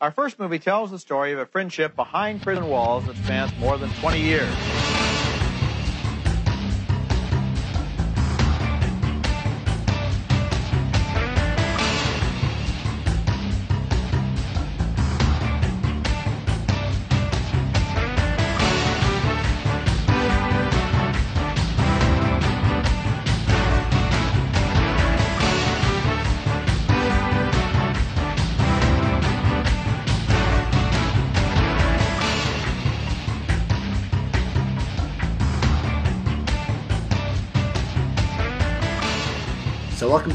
Our first movie tells the story of a friendship behind prison walls that spans more than 20 years.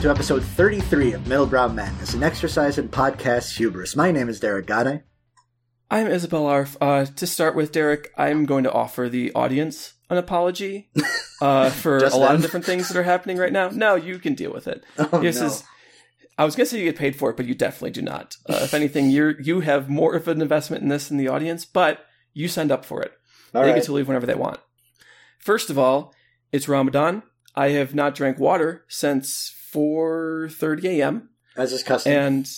To episode 33 of Middlebrow Madness, an exercise in podcast hubris. My name is Derek Gade. I'm Isabel Arf. Uh, to start with, Derek, I'm going to offer the audience an apology uh, for a lot of different things that are happening right now. No, you can deal with it. Oh, this no. is. I was gonna say you get paid for it, but you definitely do not. Uh, if anything, you're you have more of an investment in this than the audience, but you signed up for it. All they right. get to leave whenever they want. First of all, it's Ramadan. I have not drank water since 4:30 a.m. As is custom. and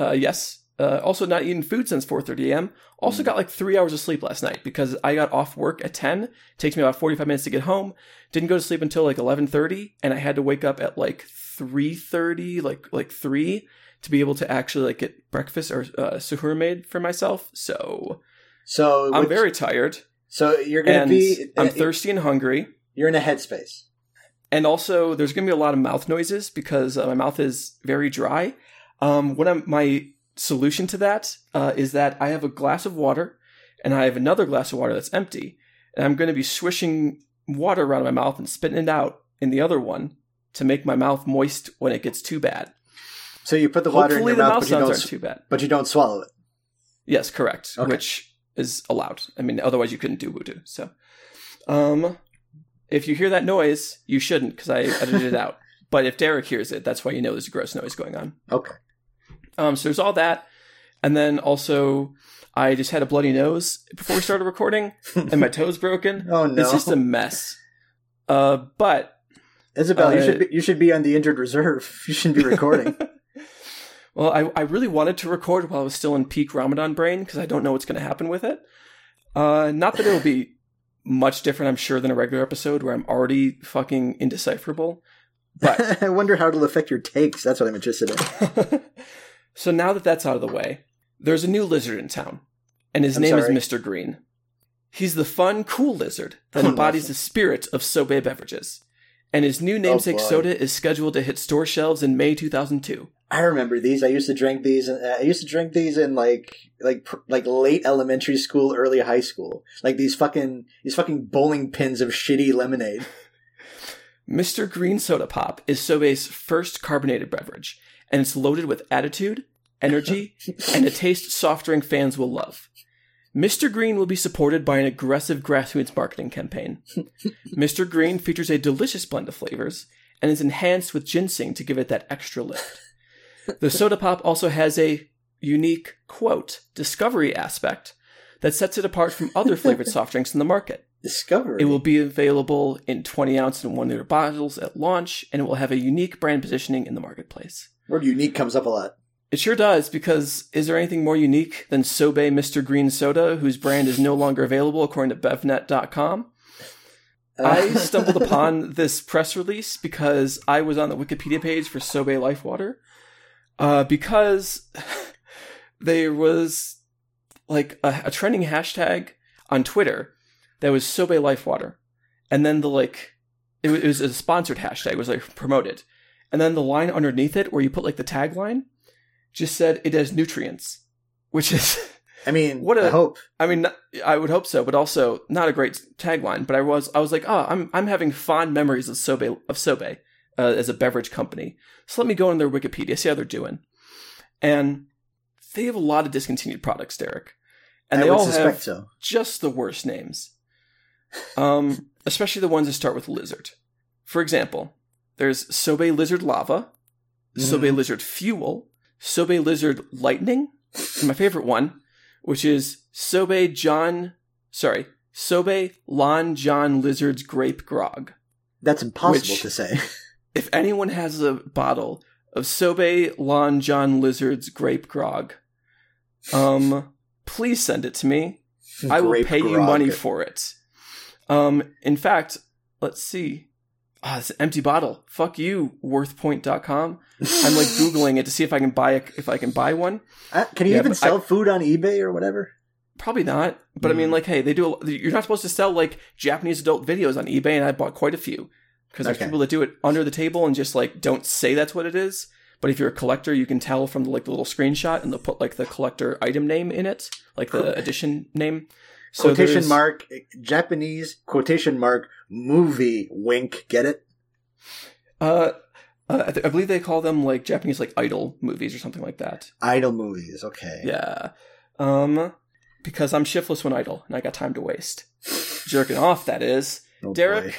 uh, yes, uh, also not eating food since 4:30 a.m. Also Mm. got like three hours of sleep last night because I got off work at 10. Takes me about 45 minutes to get home. Didn't go to sleep until like 11:30, and I had to wake up at like 3:30, like like three, to be able to actually like get breakfast or uh, suhoor made for myself. So so, I'm which- very tired, So, you're going to be. I'm uh, thirsty and hungry. You're in a headspace. And also, there's going to be a lot of mouth noises because uh, my mouth is very dry. Um, what I'm, my solution to that uh, is that I have a glass of water and I have another glass of water that's empty. And I'm going to be swishing water around my mouth and spitting it out in the other one to make my mouth moist when it gets too bad. So, you put the water Hopefully, in your mouth, mouth but you, don't, aren't too bad. but you don't swallow it. Yes, correct. Okay. Which is allowed. I mean, otherwise you couldn't do wudu. So, um, if you hear that noise, you shouldn't because I edited it out. But if Derek hears it, that's why you know there's a gross noise going on. Okay. Um, so there's all that, and then also I just had a bloody nose before we started recording, and my toe's broken. Oh, no. It's just a mess. Uh, but Isabel, you, uh, should be, you should be on the injured reserve. You shouldn't be recording. well, I, I really wanted to record while I was still in peak Ramadan brain because I don't know what's going to happen with it. Uh, not that it'll be much different, I'm sure, than a regular episode where I'm already fucking indecipherable. But I wonder how it'll affect your takes. That's what I'm interested in. so now that that's out of the way, there's a new lizard in town, and his I'm name sorry? is Mr. Green. He's the fun, cool lizard that Oh, embodies the spirit of Sobe beverages. And his new namesake oh, boy. soda is scheduled to hit store shelves in May 2002. I remember these. I used to drink these. Uh, I used to drink these in like like like late elementary school, early high school. Like these fucking these fucking bowling pins of shitty lemonade. Mr. Green Soda Pop is Sobe's first carbonated beverage, and it's loaded with attitude, energy, and a taste soft drink fans will love. Mr. Green will be supported by an aggressive grassroots marketing campaign. Mr. Green features a delicious blend of flavors and is enhanced with ginseng to give it that extra lift. The soda pop also has a unique, quote, discovery aspect that sets it apart from other flavored soft drinks in the market. Discovery. It will be available in 20 ounce and 1 liter bottles at launch, and it will have a unique brand positioning in the marketplace. Word unique comes up a lot. It sure does, because is there anything more unique than Sobe Mr. Green Soda, whose brand is no longer available according to bevnet.com? Uh, I stumbled upon this press release because I was on the Wikipedia page for Sobe Life Water. Uh, because there was like a, a trending hashtag on Twitter that was Sobe Life Water. And then the like, it was, it was a sponsored hashtag, it was like promoted. And then the line underneath it where you put like the tagline just said it has nutrients, which is. I mean, What a- I hope. I mean, I would hope so, but also not a great tagline. But I was, I was like, oh, I'm, I'm having fond memories of Sobe, of Sobe uh, as a beverage company. So let me go on their Wikipedia, see how they're doing, and they have a lot of discontinued products, Derek, and I they all have so. just the worst names. Um, especially the ones that start with lizard. For example, there's Sobe Lizard Lava, Sobe Mhm. Lizard Fuel, Sobe Lizard Lightning, and my favorite one, which is Sobe John, sorry, Sobe Lon John Lizard's Grape Grog. That's impossible Which- to say. If anyone has a bottle of Sobe Lon John Lizard's Grape Grog, Um, please send it to me. I will pay you money for it. Um, in fact, let's see. Ah, it's an empty bottle. Fuck you, worthpoint.com. I'm like googling it to see if I can buy a, if I can buy one. Uh, can you Yeah, even sell I- food on eBay or whatever? Probably not. But I mean, Hmm. like, hey, they do. A, you're not supposed to sell like Japanese adult videos on eBay, and I bought quite a few because there's Okay. people that do it under the table and just like don't say that's what it is. But if you're a collector, you can tell from the, like the little screenshot, and they'll put like the collector item name in it, like the edition name. So quotation there's- mark Japanese quotation mark movie wink. Get it? Uh, uh, I, th- I believe they call them like Japanese like idol movies or something like that. Idol movies. Okay. Yeah. Um, because I'm shiftless when idle, and I got time to waste. Jerking off, that is. Oh, Derek, boy.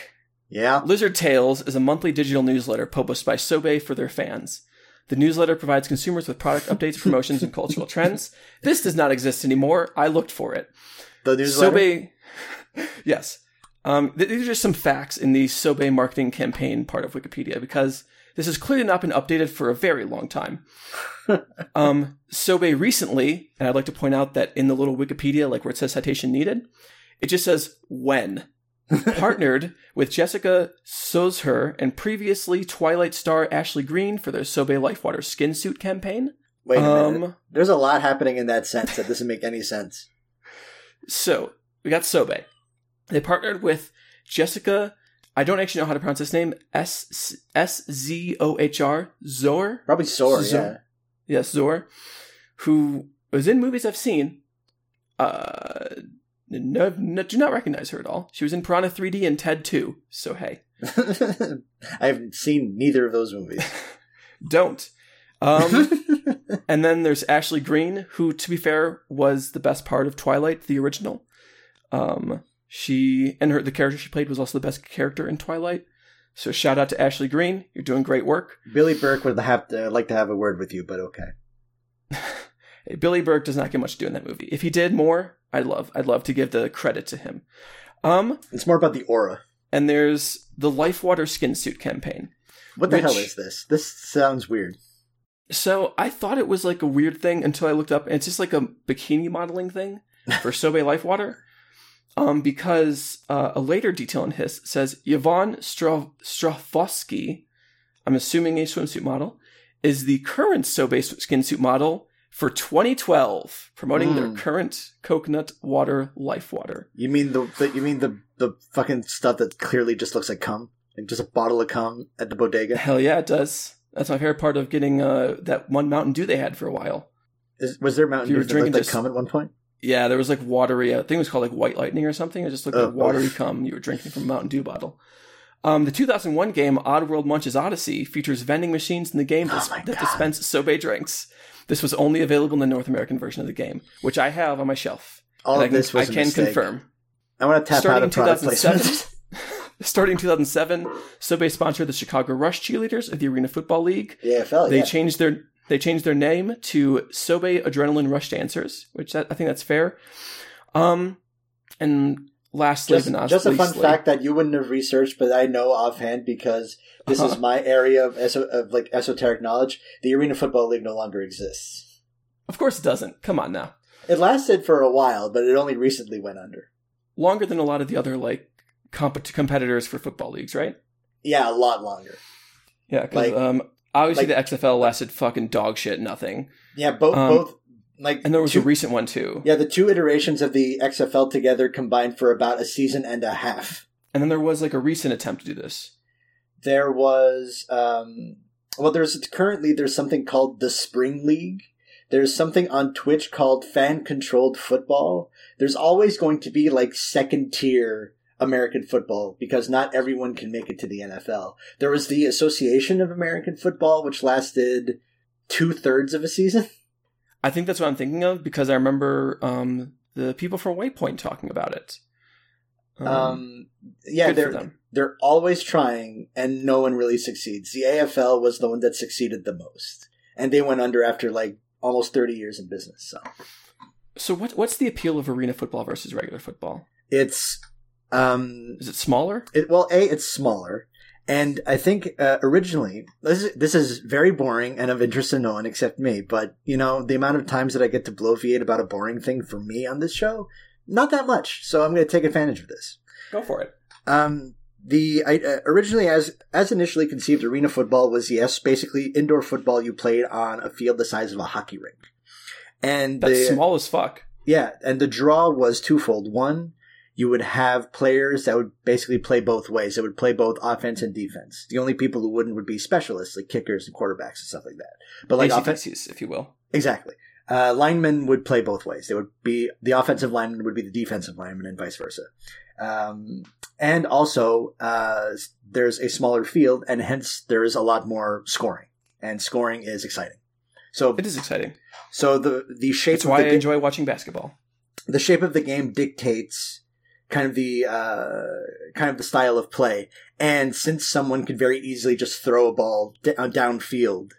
Yeah. Lizard Tales is a monthly digital newsletter published by Sobe for their fans. The newsletter provides consumers with product updates, promotions, and cultural trends. This does not exist anymore. I looked for it. The newsletter. Sobe, yes. Um, th- these are just some facts in the Sobe marketing campaign part of Wikipedia because this has clearly not been updated for a very long time. um, Sobe recently, and I'd like to point out that in the little Wikipedia, like where it says citation needed, it just says when. Partnered with Jessica Szohr and previously Twilight star Ashley Greene for their Sobe Lifewater skin suit campaign. Wait a minute. Um, There's a lot happening in that sense that doesn't make any sense. So we got Sobe. They partnered with Jessica. I don't actually know how to pronounce this name. S S Z O H R Zor. Probably. Zor- Yeah. Yes, Zor, who was in movies I've seen. Uh, no, no, do not recognize her at all. She was in Piranha 3D and Ted 2. So hey, I haven't seen neither of those movies. don't. Um, and then there's Ashley Greene, who, to be fair, was the best part of Twilight, the original. Um, she and her the character she played was also the best character in Twilight. So shout out to Ashley Greene, you're doing great work. Billy Burke would have to like to have a word with you, but okay. Billy Burke does not get much to do in that movie. If he did more, I'd love I'd love to give the credit to him. Um, It's more about the aura. and there's the Lifewater skin suit campaign. What the Which- hell is this? This sounds weird. So I thought it was like a weird thing until I looked up, and it's just like a bikini modeling thing for Sobe Lifewater. Um, because uh, a later detail in his says Yvonne Stra- Strahovski, I'm assuming a swimsuit model, is the current Sobe skin suit model for 2012, promoting their Mm. current coconut water life water. You mean the, the you mean the the fucking stuff that clearly just looks like cum, like just a bottle of cum at the bodega? Hell yeah, it does. That's my favorite part of getting uh, that one Mountain Dew they had for a while. Is, was there Mountain You Dew were that drinking like cum at one point? Yeah, there was like watery. I think it was called like White Lightning or something. It just looked Oh, like watery cum you were drinking from a Mountain Dew bottle. Um, the 2001 game Oddworld Munch's Odyssey features vending machines in the game Oh that, that dispense Sobe drinks. This was only available in the North American version of the game, which I have on my shelf. All And I of can, this was I can mistake. confirm. I want to tap Starting out of product 2007, placement. starting in 2007, Sobe sponsored the Chicago Rush cheerleaders of the Arena Football League. yeah, felt They yeah. changed their they changed their name to Sobe Adrenaline Rush Dancers, which I, I think that's fair. Um, and lastly, just, just a fun fact that you wouldn't have researched, but I know offhand because this is Uh-huh. my area of, eso- of like esoteric knowledge. The Arena Football League no longer exists. Of course, it doesn't. Come on now. It lasted for a while, but it only recently went under. Longer than a lot of the other like comp- competitors for football leagues, right? Yeah, a lot longer. Yeah, because Like- um, obviously like- the XFL lasted fucking dog shit, nothing. Yeah, both Um, both like And there was two, a recent one too. yeah the two iterations of the XFL together combined for about a season and a half. And then there was like a recent attempt to do this. There was um well there's currently there's something called the Spring League. There's something on Twitch called fan controlled football. There's always going to be like second tier American football because not everyone can make it to the NFL. There was the Association of American Football, which lasted two thirds of a season. I think that's what I'm thinking of because I remember um, the people from Waypoint talking about it. Um, yeah, they're they're always trying, and no one really succeeds. The AFL was the one that succeeded the most, and they went under after like almost thirty years in business. So So what what's the appeal of arena football versus regular football? it's um, Is it smaller? it, well, a it's smaller, And I think uh, originally this is, this is very boring and of interest to no one except me. But you know, the amount of times that I get to bloviate about a boring thing for me on this show, not that much. So I'm going to take advantage of this. Go for it. Um, the I, uh, originally as as initially conceived, arena football was yes, basically indoor football you played on a field the size of a hockey rink. And That's the, small as fuck. yeah, and the draw was twofold. One, you would have players that would basically play both ways. It would play both offense and defense. The only people who wouldn't would be specialists like kickers and quarterbacks and stuff like that. But like offense, if you will. exactly. Uh, linemen would play both ways. They would be the offensive lineman would be the defensive lineman, and vice versa. Um, and also, uh, there's a smaller field, and hence there is a lot more scoring, and scoring is exciting. So, It is exciting. so the the shape That's why I ga- enjoy watching basketball. the shape of the game dictates kind of the uh, kind of the style of play. And since someone could very easily just throw a ball d- uh, downfield,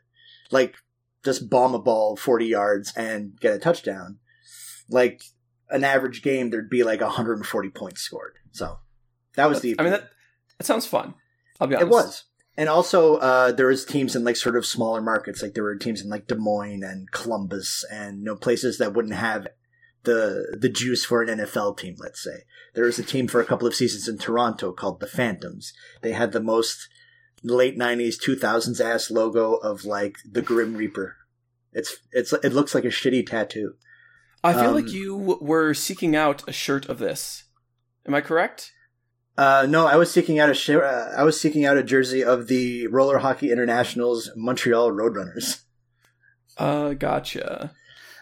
like just bomb a ball forty yards and get a touchdown, like an average game, there'd be like 140 points scored. So that was the. I mean, that, that sounds fun. I'll be honest. it was. And also, uh, there was teams in like sort of smaller markets, like there were teams in like Des Moines and Columbus, and you know places that wouldn't have the the juice for an NFL team. Let's say there was a team for a couple of seasons in Toronto called the Phantoms. They had the most late '90s, 2000s ass logo of like the Grim Reaper. It's it's it looks like a shitty tattoo. I feel Um, like you were seeking out a shirt of this. Am I correct? Uh, no, I was seeking out a sh- uh, I was seeking out a jersey of the Roller Hockey International's Montreal Roadrunners. Uh, gotcha.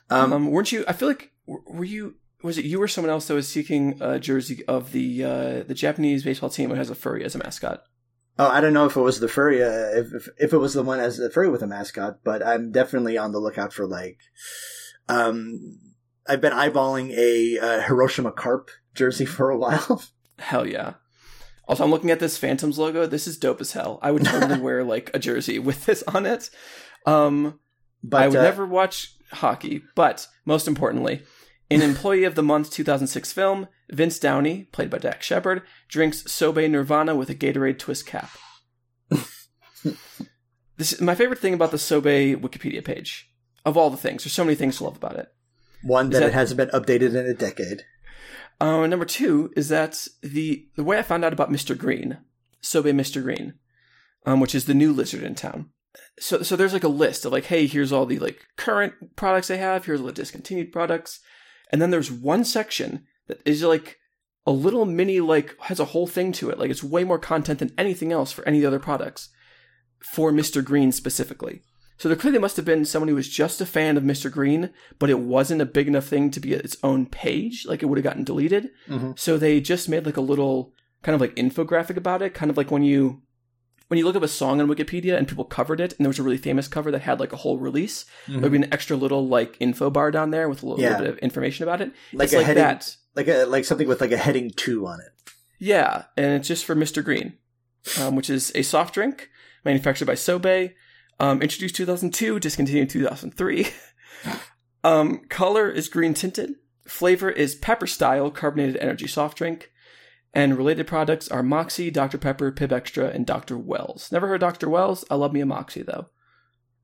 Um, Um, weren't you? I feel like were you? Was it you or someone else that was seeking a jersey of the uh, the Japanese baseball team that has a furry as a mascot? Oh, I don't know if it was the furry, uh, if, if if it was the one as the furry with a mascot, but I'm definitely on the lookout for like, um, I've been eyeballing a uh, Hiroshima Carp jersey for a while. Hell yeah! Also, I'm looking at this Phantoms logo. This is dope as hell. I would totally wear like a jersey with this on it. Um, But I would uh, never watch hockey, but most importantly, in Employee of the Month 2006 film, Vince Downey, played by Dax Shepard, drinks Sobe Nirvana with a Gatorade twist cap. this is my favorite thing about the Sobe Wikipedia page. Of all the things, there's so many things to love about it. one that, that- it hasn't been updated in a decade. Uh, number two is that the the way I found out about Mr. Green, Sobe Mr. Green, um, which is the new lizard in town. So so there's like a list of like, hey, here's all the like current products they have, here's all the discontinued products, and then there's one section that is like a little mini like has a whole thing to it. Like it's way more content than anything else for any of the other products for Mr. Green specifically. So there clearly must have been someone who was just a fan of Mr. Green, but it wasn't a big enough thing to be its own page. Like it would have gotten deleted. Mhm. So they just made like a little kind of like infographic about it, kind of like when you when you look up a song on Wikipedia and people covered it, and there was a really famous cover that had like a whole release. There'd be an extra little like info bar down there with a little, Yeah. bit of information about it. Like it's a like heading, that. like a like something with like a heading two on it. Yeah, and it's just for Mr. Green, um, which is a soft drink manufactured by Sobe, um, introduced 2002, discontinued 2003. um, color is green tinted. Flavor is pepper style carbonated energy soft drink. And related products are Moxie, Dr. Pepper, Pibb Xtra, and Dr. Wells. Never heard Dr. Wells. I love me a Moxie though.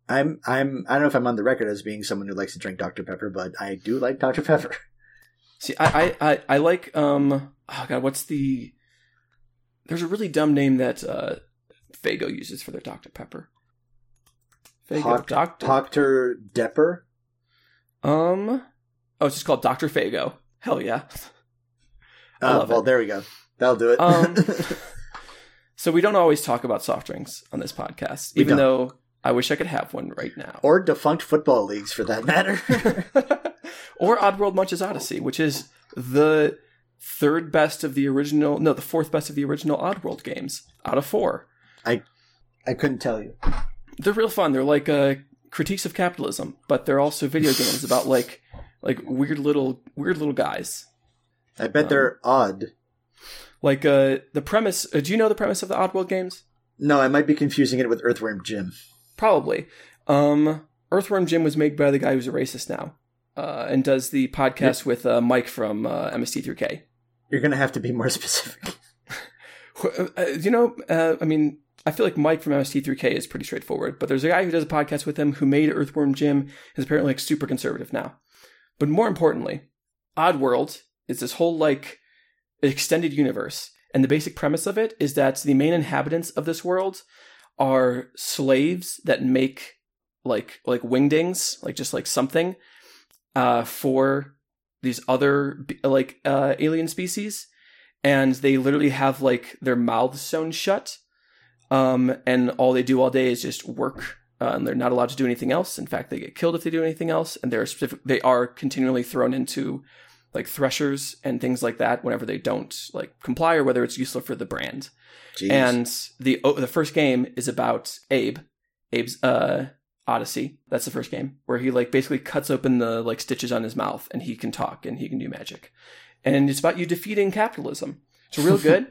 I'm I'm I don't know if I'm on the record as being someone who likes to drink Dr Pepper, but I do like Dr Pepper. See, I, I, I, I like um oh god, what's the there's a really dumb name that uh Faygo uses for their Dr. Pepper. Faygo Doc- Doctor Dr Depper. Um Oh, it's just called Dr. Faygo. Hell yeah. I Oh, love well, it. there we go. That'll do it. Um, So we don't always talk about soft drinks on this podcast, We even don't. though I wish I could have one right now. or defunct football leagues, for that matter. or Oddworld Munch's Odyssey, which is the third best of the original, no, the fourth best of the original Oddworld games out of four. I couldn't tell you. They're real fun. They're like uh, critiques of capitalism, but they're also video games about like like weird little weird little guys. I bet Um, they're odd. Like uh, the premise. Uh, do you know the premise of the Oddworld games? No, I might be confusing it with Earthworm Jim. Probably. Um, Earthworm Jim was made by the guy who's a racist now, uh, and does the podcast with uh, Mike from uh, MST3K. You're gonna have to be more specific. Uh, you know, uh, I mean, I feel like Mike from MST3K is pretty straightforward, but there's a guy who does a podcast with him who made Earthworm Jim, is apparently like super conservative now. But more importantly, Oddworld is this whole like extended universe, and the basic premise of it is that the main inhabitants of this world are slaves that make like like wingdings, like just like something uh, for these other like uh, alien species, and they literally have like their mouths sewn shut, um, and all they do all day is just work. Uh, and they're not allowed to do anything else. In fact, they get killed if they do anything else, and they're specific, they are continually thrown into like threshers and things like that whenever they don't like comply or whether it's useful for the brand. Jeez. And the oh, the first game is about Abe, Abe's uh Odyssey. That's the first game where he like basically cuts open the like stitches on his mouth and he can talk and he can do magic. And it's about you defeating capitalism. It's real good.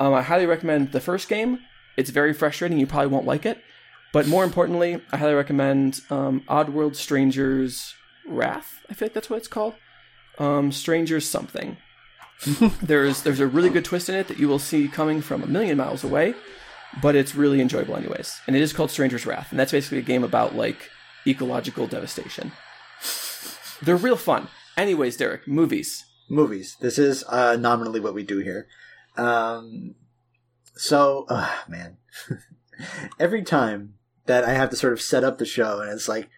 um, I highly recommend the first game. It's very frustrating. You probably won't like it, but more importantly, I highly recommend um, Oddworld Strangers Wrath. I feel like that's what it's called. Um, Strangers something. there's there's a really good twist in it that you will see coming from a million miles away but it's really enjoyable anyways. And it is called Stranger's Wrath, and that's basically a game about like ecological devastation. They're real fun. Anyways, Derek, movies. Movies. This is uh, nominally what we do here. Um, so, uh, man, every time that I have to sort of set up the show, and it's like,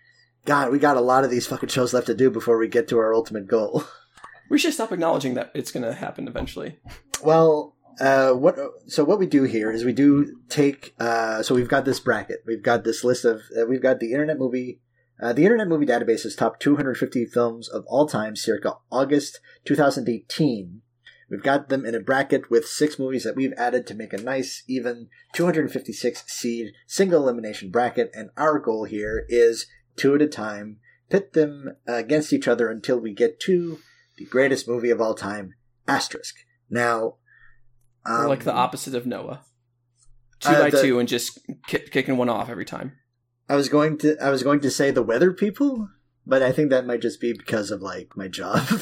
God, we got a lot of these fucking shows left to do before we get to our ultimate goal. We should stop acknowledging that it's going to happen eventually. Well, uh, what so what we do here is we do take uh, so we've got this bracket we've got this list of uh, we've got the internet movie uh, the internet movie database's top 250 films of all time circa august 2018 we've got them in a bracket with six movies that we've added to make a nice even 256 seed single elimination bracket and our goal here is two at a time pit them against each other until we get to the greatest movie of all time asterisk now um, like the opposite of Noah. Two uh, by the- two and just ki- kicking one off every time. I was going to I was going to say the weather people, but I think that might just be because of like my job.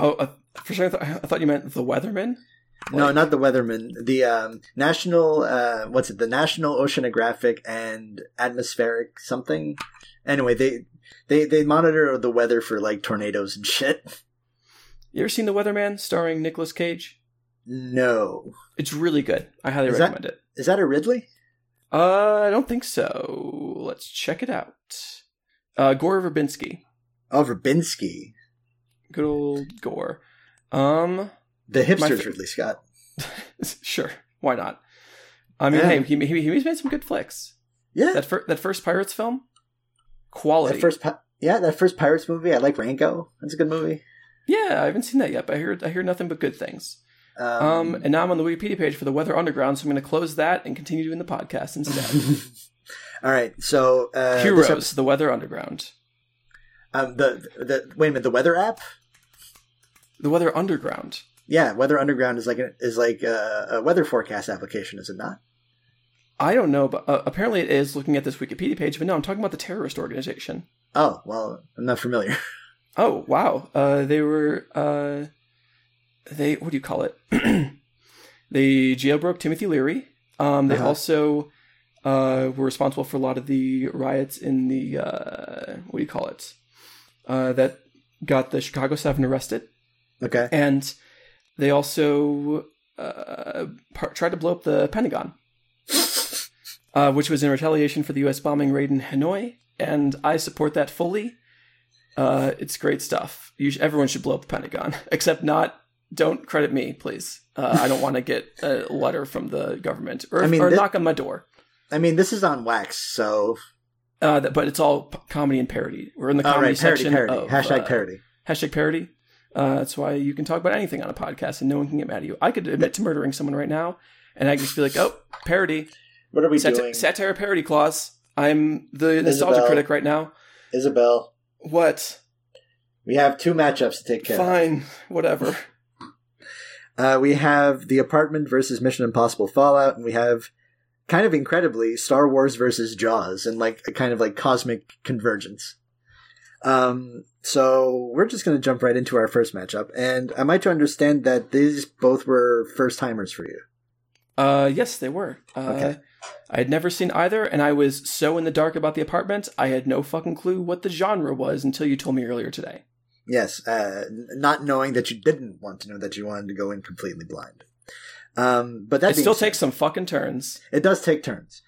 Oh, uh, for sure, I, th- I thought you meant the No, not the weatherman. The um, national uh, what's it? The National Oceanographic and Atmospheric something. Anyway, they they they monitor the weather for like tornadoes and shit. You ever seen the Weatherman starring Nicolas Cage? No, It's really good. I highly Is that- recommend it. is that a Ridley? Uh, I don't think so. Let's check it out. Uh, Gore Verbinski. Oh, Verbinski, Good old Gore. Um, the hipsters Ridley Scott. sure. Why not? I mean, hey, he, he, he's made some good flicks. Yeah, That fir- that first Pirates film, quality. that first pi- yeah that first Pirates movie. I like Rango. That's a good movie. yeah, I haven't seen that yet, but I hear I hear nothing but good things. Um, Um, and now I'm on the Wikipedia page for the Weather Underground, so I'm going to close that and continue doing the podcast instead. all right, so uh, Heroes, ep- the Weather Underground, um, the the wait a minute, the weather app. the Weather Underground. Yeah, Weather Underground is like a, is like a, a weather forecast application, is it not? I don't know, but uh, apparently it is looking at this Wikipedia page. But no, I'm talking about the terrorist organization. Oh well, I'm not familiar. Oh wow, uh, they were uh, they what do you call it? they jailbroke Timothy Leary. Um, they Uh-huh. also uh, were responsible for a lot of the riots in the uh, what do you call it? Uh, that got the Chicago Seven arrested, Okay. and they also uh, par- tried to blow up the Pentagon, uh, which was in retaliation for the U.S. bombing raid in Hanoi. And I support that fully. Uh, it's great stuff. You sh- everyone should blow up the Pentagon, except not. Don't credit me, please. Uh, I don't want to get a letter from the government or, I mean, or thi- knock on my door. I mean, this is on wax, so Uh, but it's all p- comedy and parody. We're in the comedy right, parody, section. parody, of, hashtag uh, parody. Hashtag parody. Uh, that's why you can talk about anything on a podcast and no one can get mad at you. I could admit to murdering someone right now, and I could just be like, "Oh, parody, What are we Sat- doing, satire parody clause." I'm the nostalgia Isabel. critic right now. Isabel? What? We have two matchups to take care. of. Fine, whatever. Uh, we have the apartment versus Mission Impossible Fallout, and we have kind of incredibly Star Wars versus Jaws, and like a kind of like cosmic convergence. Um, so we're just going to jump right into our first matchup, and am I to understand that these both were first timers for you? Uh, yes, they were. Uh, Okay. I had never seen either, and I was so in the dark about the apartment, I had no fucking clue what the genre was until you told me earlier today. Yes, uh, not knowing that you didn't want to know that you wanted to go in completely blind. Um, but that it still said- takes some fucking turns. It does take turns.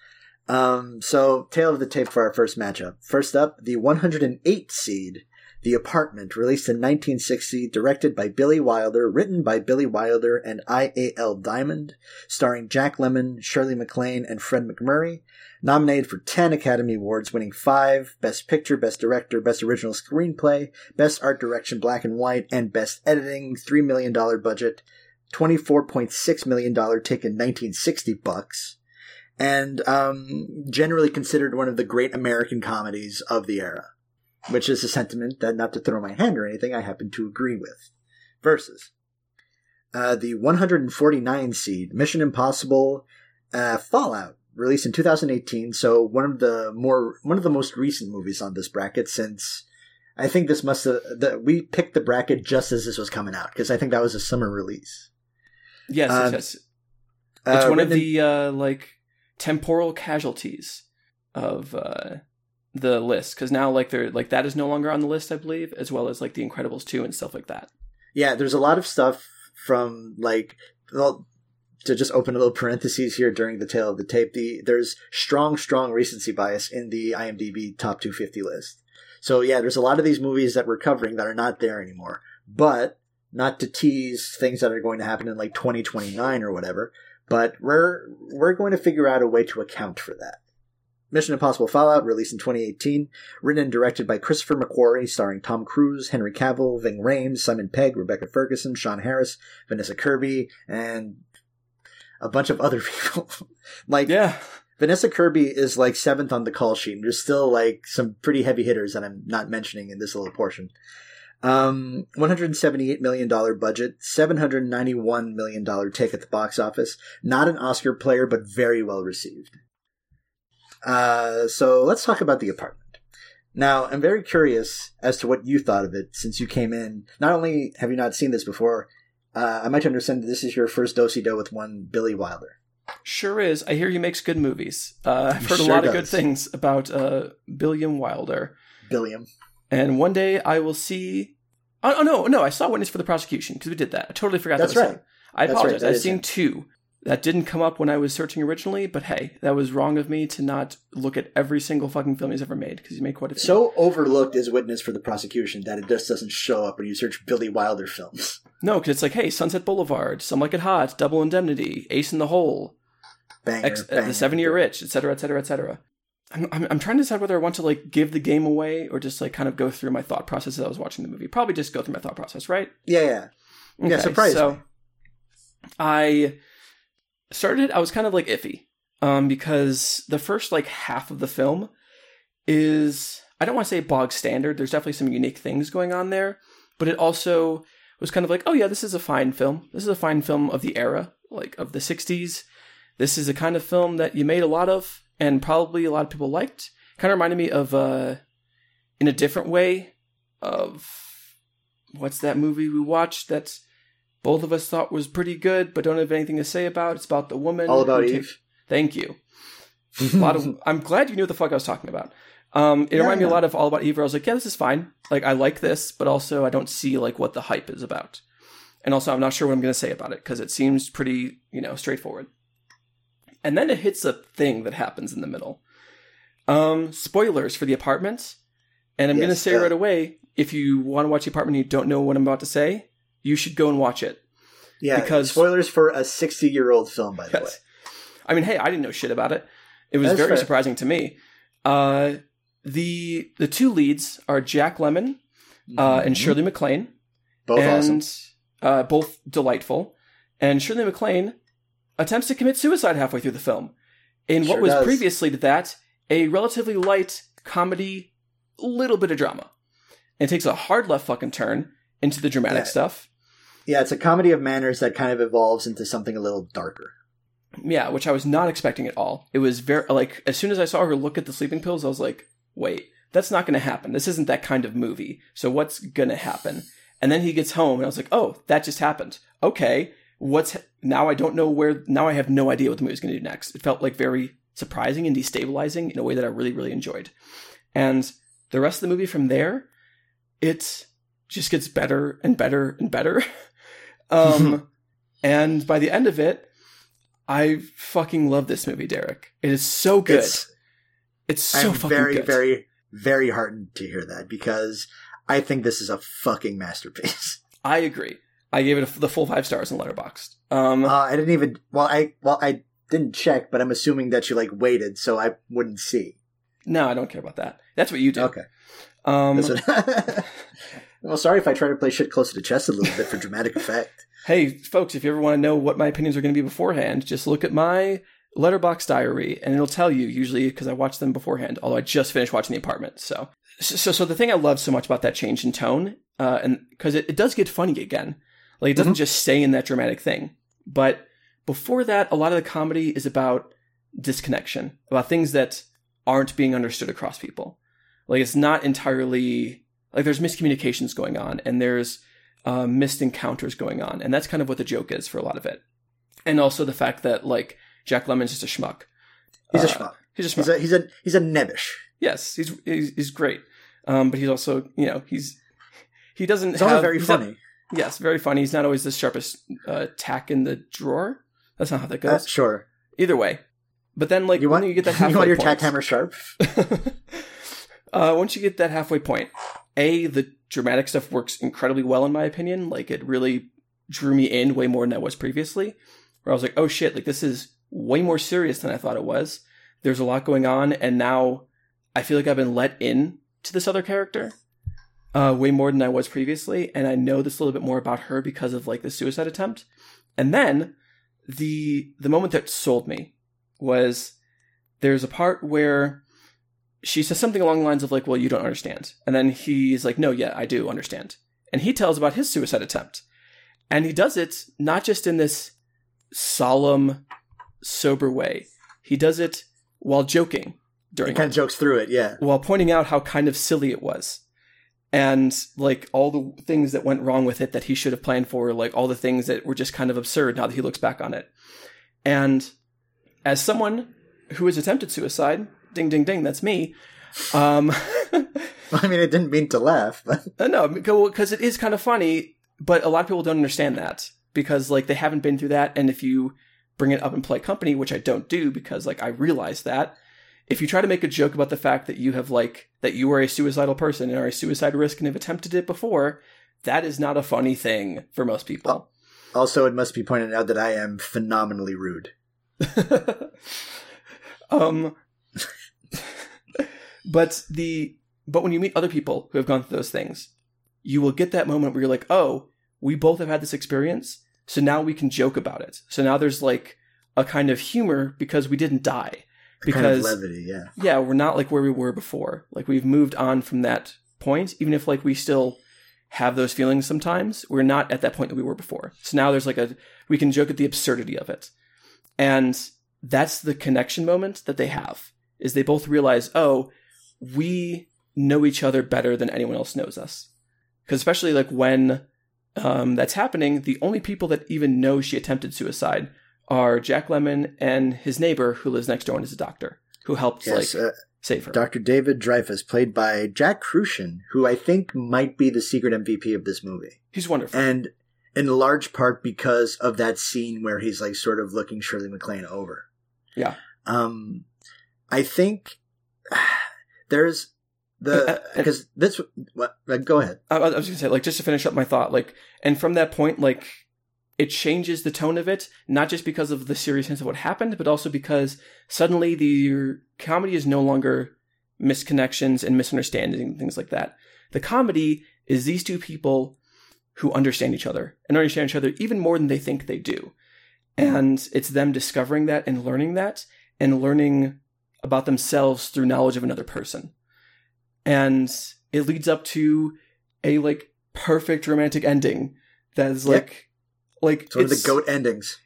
Um, so, tail of the tape for our first matchup. First up, the 108 seed, The Apartment, released in 1960, directed by Billy Wilder, written by Billy Wilder and I.A.L. Diamond, starring Jack Lemmon, Shirley MacLaine, and Fred MacMurray. Nominated for 10 Academy Awards, winning 5 Best Picture, Best Director, Best Original Screenplay, Best Art Direction Black and White, and Best Editing, $3 million budget, $24.6 million taken 1960 bucks and um, generally considered one of the great American comedies of the era, which is a sentiment that, not to throw my hand or anything, I happen to agree with. Versus uh, the 149 seed Mission Impossible uh, Fallout, released in 2018. So one of the more one of the most recent movies on this bracket since. I think this must have the, we picked the bracket just as this was coming out because I think that was a summer release. Yes, Uh, yes, yes. It's Uh, one of written in- the uh, like temporal casualties of uh, the list because now like they're like that is no longer on the list, I believe, as well as like The Incredibles two and stuff like that. Yeah, there's a lot of stuff from like well, to just open a little parentheses here during the tail of the tape. The there's strong, strong recency bias in the IMDb top 250 list. So yeah, there's a lot of these movies that we're covering that are not there anymore. But not to tease things that are going to happen in like 2029 or whatever. But we're we're going to figure out a way to account for that. Mission Impossible Fallout, released in 2018, written and directed by Christopher McQuarrie, starring Tom Cruise, Henry Cavill, Ving Rhames, Simon Pegg, Rebecca Ferguson, Sean Harris, Vanessa Kirby, and a bunch of other people. like Yeah, Vanessa Kirby is like seventh on the call sheet. There's still like some pretty heavy hitters that I'm not mentioning in this little portion. Um, $178 million budget, $791 million take at the box office. Not an Oscar player, but very well received. Uh, so let's talk about the apartment. Now, I'm very curious as to what you thought of it since you came in. Not only have you not seen this before, uh, I might understand that this is your first do do with one Billy Wilder. sure is. I hear he makes good movies. Uh, I've heard Sure a lot of good things about uh, Billiam Wilder. Billiam. And one day I will see. Oh, oh, no, no! I saw Witness for the Prosecution because we did that. I totally forgot. That's that right. I That's apologize. that I've seen two. That didn't come up when I was searching originally, but hey, that was wrong of me to not look at every single fucking film he's ever made because he made quite a few. So overlooked is Witness for the Prosecution that it just doesn't show up when you search Billy Wilder films. no, because it's like, hey, Sunset Boulevard, Some Like It Hot, Double Indemnity, Ace in the Hole, Banger, X, uh, banger. The Seven Year Itch, etc., etc., etc. I'm, I'm I'm trying to decide whether I want to like give the game away or just like kind of go through my thought process as I was watching the movie. Probably just go through my thought process, right? Yeah, yeah. Yeah, surprise So me. I started I was kind of like iffy. Um, because the first like half of the film is I don't want to say bog standard. There's definitely some unique things going on there, but it also was kind of like, oh yeah, this is a fine film. This is a fine film of the era, like of the '60s. This is a kind of film that you made a lot of, and probably a lot of people liked. Kind of reminded me of, uh, in a different way, of what's that movie we watched that both of us thought was pretty good, but don't have anything to say about. It's about the woman. All About who ta- Eve. Thank you. A lot of. I'm glad you knew what the fuck I was talking about. Um, it Yeah, reminded me a lot of All About Eve. Where I was like, yeah, this is fine. Like, I like this, but also I don't see like what the hype is about, and also I'm not sure what I'm going to say about it because it seems pretty, you know, straightforward. And then it hits a thing that happens in the middle. Um, spoilers for the apartment, and I'm going to say uh, right away, if you want to watch the apartment and you don't know what I'm about to say, you should go and watch it. Yeah, Because- spoilers for a 60 year old film, by the way. I mean, hey, I didn't know shit about it. It was That's very fair. surprising to me. Uh, the the two leads are Jack Lemmon uh, and Mhm. Shirley MacLaine, Both and awesome. uh, both delightful. And Shirley MacLaine attempts to commit suicide halfway through the film, in what Sure was does. previously to that a relatively light comedy, little bit of drama. And it takes a hard left fucking turn into the dramatic Yeah. stuff. Yeah, it's a comedy of manners that kind of evolves into something a little darker. Yeah, which I was not expecting at all. It was very like as soon as I saw her look at the sleeping pills, I was like, "Wait, that's not going to happen. This isn't that kind of movie. So what's going to happen?" And then he gets home, and I was like, "Oh, that just happened. Okay, what's now I don't know where now I have no idea what the movie's going to do next. It felt like very surprising and destabilizing in a way that I really really enjoyed. And the rest of the movie from there, it just gets better and better and better. um and by the end of it, I fucking love this movie, Derek. It is so good. It's, it's so I'm fucking very, good. very, very heartened to hear that because I think this is a fucking masterpiece. I agree. I gave it a, the full five stars in Letterboxd. Um, Uh, I didn't even. Well, I well I didn't check, but I'm assuming that you like waited, so I wouldn't see. no, I don't care about that. That's what you do. Okay. Um, what- well, sorry if I try to play shit closer to chest a little bit for dramatic effect. hey, folks, if you ever want to know what my opinions are going to be beforehand, just look at my Letterboxd diary, and it'll tell you usually because I watch them beforehand. Although I just finished watching The Apartment, so so so the thing I love so much about that change in tone, uh, and because it, it does get funny again, like it doesn't just stay in that dramatic thing. But before that, a lot of the comedy is about disconnection, about things that aren't being understood across people. Like it's not entirely like there's miscommunications going on, and there's uh, missed encounters going on, and that's kind of what the joke is for a lot of it. And also the fact that like Jack Lemmon's just a schmuck. He's a Uh, schmuck. He's a schmuck. He's a he's a he's a nebbish. yes, he's, he's he's great. Um, but he's also you know he's he doesn't. He's also have- very he's not- funny. Yes, very funny. He's not always the sharpest uh, tack in the drawer. That's not how that Uh, goes. sure. Either way, but then like You want when you get that you want your point, tack hammer sharp? uh, once you get that halfway point, a the dramatic stuff works incredibly well in my opinion. Like it really drew me in way more than I was previously. Where I was like, oh shit, like this is way more serious than I thought it was. There's a lot going on, and now I feel like I've been let in to this other character uh, way more than I was previously, and I know this a little bit more about her because of like the suicide attempt. And then the the moment that sold me was there's a part where she says something along the lines of like, "Well, you don't understand," and then he's like, "No, yeah, I do understand," and he tells about his suicide attempt, and he does it not just in this solemn, sober way. He does it while joking during He kind of jokes through it. Yeah. while pointing out how kind of silly it was and like all the things that went wrong with it that he should have planned for like all the things that were just kind of absurd now that he looks back on it. And as someone who has attempted suicide ding ding ding that's me um I mean, I didn't mean to laugh, but Uh, no, because it is kind of funny, but a lot of people don't understand that because like they haven't been through that, and if you bring it up in play company, which I don't do because like I realize that if you try to make a joke about the fact that you have like that you are a suicidal person and are a suicide risk and have attempted it before, that is not a funny thing for most people. also it must be pointed out that I am phenomenally rude. um but the but when you meet other people who have gone through those things you will get that moment where you're like oh we both have had this experience so now we can joke about it so now there's like a kind of humor because we didn't die because kind of levity, yeah. yeah we're not like where we were before. Like we've moved on from that point even if like we still have those feelings sometimes we're not at that point that we were before. So now there's like a we can joke at the absurdity of it. And that's the connection moment that they have is they both realize oh we know each other better than anyone else knows us. Because especially like when um, that's happening the only people that even know she attempted suicide are jack lemmon and his neighbor who lives next door and is a doctor who helped Yes, like uh, save her Dr. David Dreyfus, played by Jack Kruschen, who I think might be the secret MVP of this movie. he's wonderful And in large part because of that scene where he's like sort of looking Shirley MacLaine over. Yeah. Um, I think there's Uh, uh, the, because this, what, uh, go ahead. I, I was gonna say, like, just to finish up my thought, like, and from that point, like, it changes the tone of it, not just because of the seriousness of what happened, but also because suddenly the comedy is no longer misconnections and misunderstandings and things like that. The comedy is these two people who understand each other and understand each other even more than they think they do. And it's them discovering that and learning that and learning about themselves through knowledge of another person. And it leads up to a like perfect romantic ending that is like like It's one of the goat endings.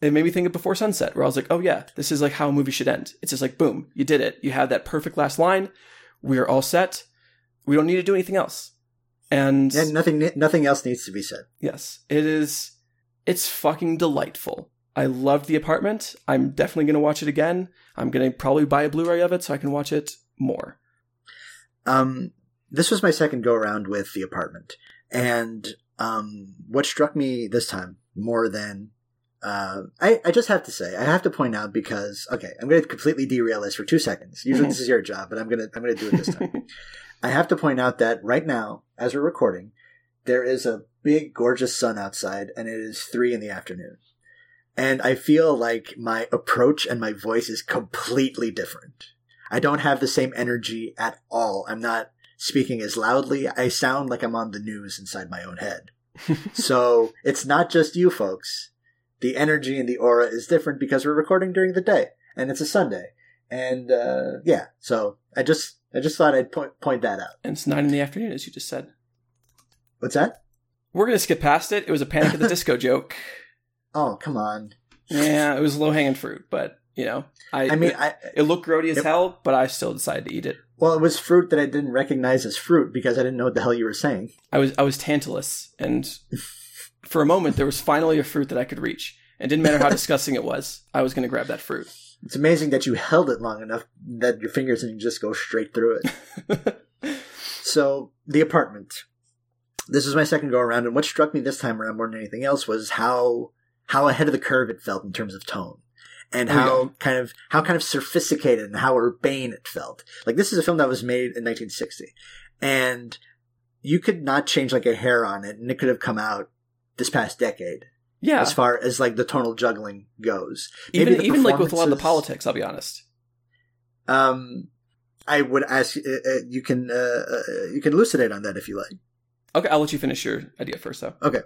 it made me think of Before Sunset, where I was like, oh yeah, this is like how a movie should end. It's just like, boom, you did it. You have that perfect last line. We are all set. We don't need to do anything else. And And nothing, nothing else needs to be said. yes, it is. It's fucking delightful. I loved the apartment. I'm definitely going to watch it again. I'm going to probably buy a Blu-ray of it so I can watch it more. Um, this was my second go around with the apartment, and um, what struck me this time more than uh, I, I just have to say, I have to point out because okay, I'm going to completely derail this for two seconds. Usually this is your job, but I'm gonna I'm gonna do it this time. I have to point out that right now, as we're recording, there is a big, gorgeous sun outside, and it is three in the afternoon. And I feel like my approach and my voice is completely different. I don't have the same energy at all. I'm not speaking as loudly. I sound like I'm on the news inside my own head. so it's not just you folks. The energy and the aura is different because we're recording during the day and it's a Sunday. And uh, yeah, so I just I just thought I'd point point that out. And it's nine in the afternoon, as you just said. What's that? We're gonna skip past it. It was a Panic at the Disco joke. Oh come on! Yeah, it was low hanging fruit, but you know, I I mean, it, I it looked grody as it- hell, but I still decided to eat it. Well, it was fruit that I didn't recognize as fruit because I didn't know what the hell you were saying. I was I was Tantalus, and for a moment there was finally a fruit that I could reach. It didn't matter how disgusting it was. I was going to grab that fruit. It's amazing that you held it long enough that your fingers didn't just go straight through it. So the apartment. This was my second go around, and what struck me this time around more than anything else was how how ahead of the curve it felt in terms of tone, and Oh, how yeah. kind of how kind of sophisticated and how urbane it felt. Like this is a film that was made in 1960, and you could not change like a hair on it, and it could have come out this past decade yeah, as far as like the tonal juggling goes. Maybe even even like with a lot of the politics. I'll be honest. Um, I would ask uh, uh, you can uh, uh, you can elucidate on that if you like. Okay, I'll let you finish your idea first, though. Okay,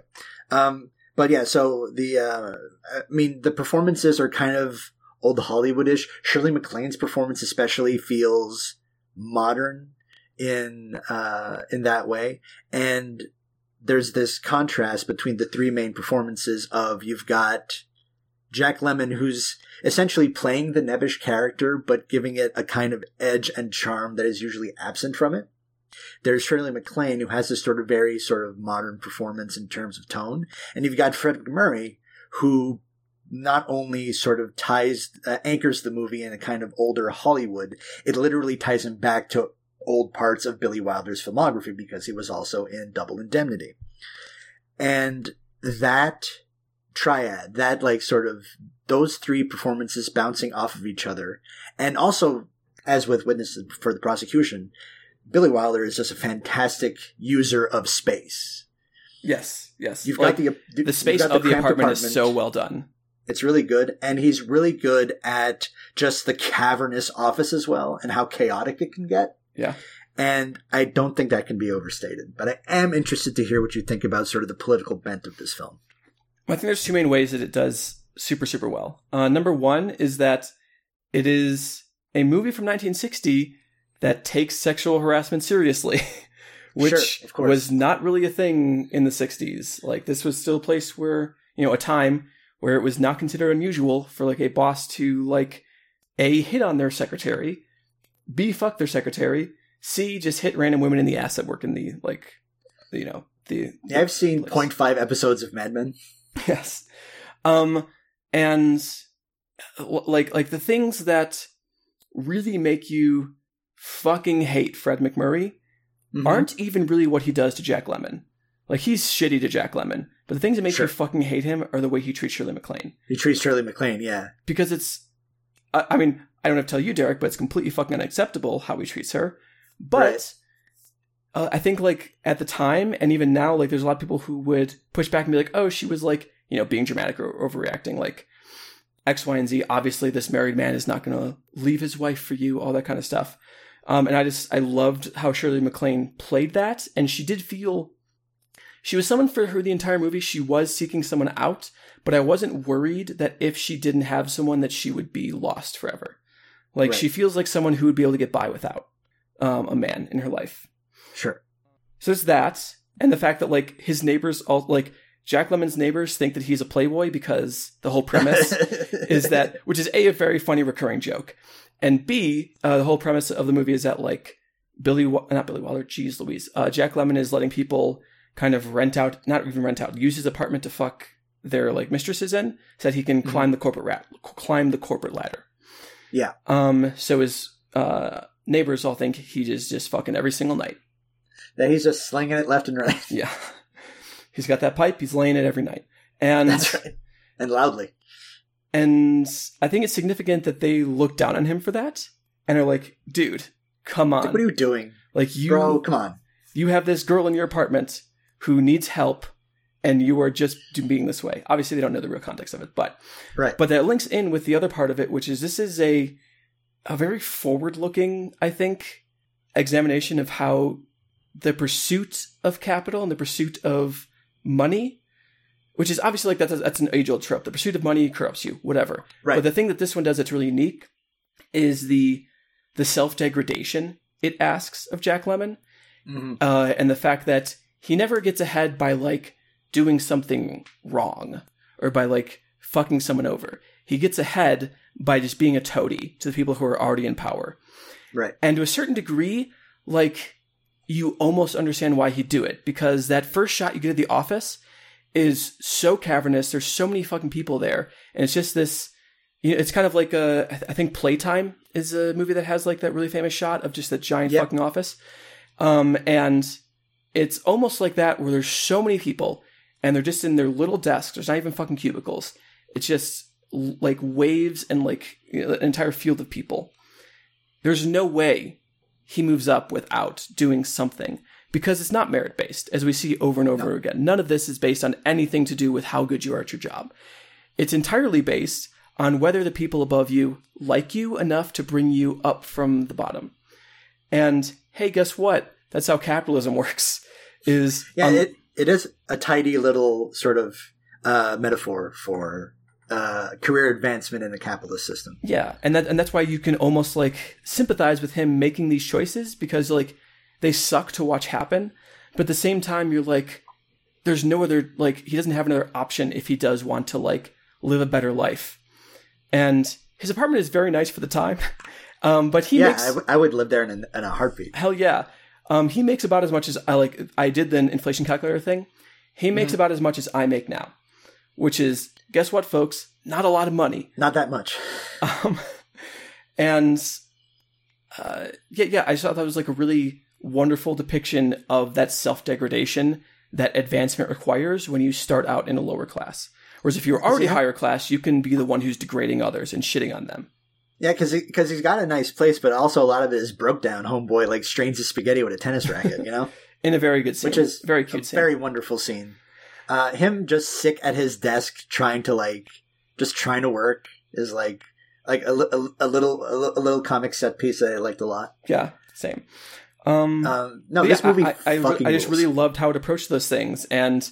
um, but yeah, so the uh, I mean the performances are kind of old Hollywoodish. Shirley MacLaine's performance especially feels modern in uh, in that way, and there's this contrast between the three main performances of you've got Jack Lemmon who's essentially playing the Nebbish character but giving it a kind of edge and charm that is usually absent from it. There's Shirley MacLaine who has this sort of very sort of modern performance in terms of tone, and you've got Fred MacMurray who not only sort of ties uh, anchors the movie in a kind of older Hollywood, it literally ties him back to old parts of Billy Wilder's filmography because he was also in Double Indemnity. And that triad, that like sort of those three performances bouncing off of each other, and also as with witnesses for the prosecution, Billy Wilder is just a fantastic user of space. Yes, yes. You've like, got the the space got of the cramped apartment, is so well done. It's really good, and he's really good at just the cavernous office as well, and how chaotic it can get. Yeah. And I don't think that can be overstated. But I am interested to hear what you think about sort of the political bent of this film. I think there's two main ways that it does super super well. Uh, number one is that it is a movie from 1960 that takes sexual harassment seriously, which Sure, was not really a thing in the 60s. Like this was still a place where you know a time where it was not considered unusual for like a boss to like a hit on their secretary, b fuck their secretary, c just hit random women in the ass that work in the like you know the Yeah, I've seen place. 0.5 episodes of Mad Men. yes um and uh, like like the things that really make you fucking hate fred macmurray Mhm. aren't even really what he does to jack lemmon like he's shitty to jack lemmon but the things that make Sure. you fucking hate him are the way he treats shirley maclaine He treats Shirley MacLaine, yeah. because it's I, I mean i don't have to tell you derek but it's completely fucking unacceptable how he treats her but Right. uh, i think like at the time and even now like there's a lot of people who would push back and be like oh she was like you know being dramatic or overreacting like x y and z obviously this married man is not going to leave his wife for you all that kind of stuff um, and i just i loved how shirley maclaine played that and she did feel she was someone for her the entire movie she was seeking someone out but I wasn't worried that if she didn't have someone that she would be lost forever. Like Right. she feels like someone who would be able to get by without um, a man in her life. Sure. So there's that, and the fact that like his neighbors all like Jack Lemmon's neighbors think that he's a playboy because the whole premise is that which is a a very funny recurring joke, and b uh, the whole premise of the movie is that like Billy not Billy Wilder, geez Louise, uh, Jack Lemmon is letting people kind of rent out, not even rent out, use his apartment to fuck their like mistresses in, so that he can climb the corporate rat, climb the corporate ladder. Yeah. Um. So his uh neighbors all think he is just fucking every single night. That he's just slinging it left and right. Yeah. He's got that pipe. He's laying it every night, and That's right. And loudly. and I think it's significant that they look down on him for that and are like, "Dude, come on! What are you doing? like you, Bro, come on. you have this girl in your apartment who needs help, and you are just being this way." Obviously, they don't know the real context of it, but Right. but that links in with the other part of it, which is this is a a very forward looking, I think, examination of how the pursuit of capital and the pursuit of money, which is obviously like that's that's an age old trope. The pursuit of money corrupts you, whatever. Right. But the thing that this one does that's really unique is the the self degradation it asks of Jack Lemmon Mhm. uh, and the fact that he never gets ahead by like doing something wrong or by like fucking someone over. He gets ahead by just being a toady to the people who are already in power. Right. And to a certain degree, like you almost understand why he'd do it because that first shot you get at the office is so cavernous. There's so many fucking people there, and it's just this. You know, it's kind of like a. I think Playtime is a movie that has like that really famous shot of just that giant Yep. fucking office, um, and it's almost like that where there's so many people and they're just in their little desks. There's not even fucking cubicles. It's just like waves and like you know, an entire field of people. There's no way he moves up without doing something because it's not merit based, as we see over and over again. None of this is based on anything to do with how good you are at your job. It's entirely based on whether the people above you like you enough to bring you up from the bottom. And hey, guess what? That's how capitalism works. Is Yeah, um, it, it is a tidy little sort of uh, metaphor for uh, career advancement in the capitalist system. Yeah, and that and that's why you can almost like sympathize with him making these choices because like they suck to watch happen, but at the same time you're like there's no other like he doesn't have another option if he does want to like live a better life. And his apartment is very nice for the time. Um, but he yeah, makes I, w- I would live there in a, in a heartbeat. hell yeah. Um, he makes about as much as I like I did the inflation calculator thing. He makes about as much as I make now. Which is guess what folks? Not a lot of money. Not that much. Um, and uh, yeah, yeah, I thought that was like a really wonderful depiction of that self degradation that advancement requires when you start out in a lower class. Whereas if you're already higher class, you can be the one who's degrading others and shitting on them. Yeah, because because he's got a nice place, but also a lot of it is broke down. Homeboy like strains his spaghetti with a tennis racket, you know, In a very good scene, which is very a cute scene. very wonderful scene. Uh, him just sick at his desk, trying to like just trying to work is like like a, a, a little a, a little comic set piece that I liked a lot. yeah, same. Um, Um, no, this yeah, movie I, I, I, fucking I just really loved how it approached those things, and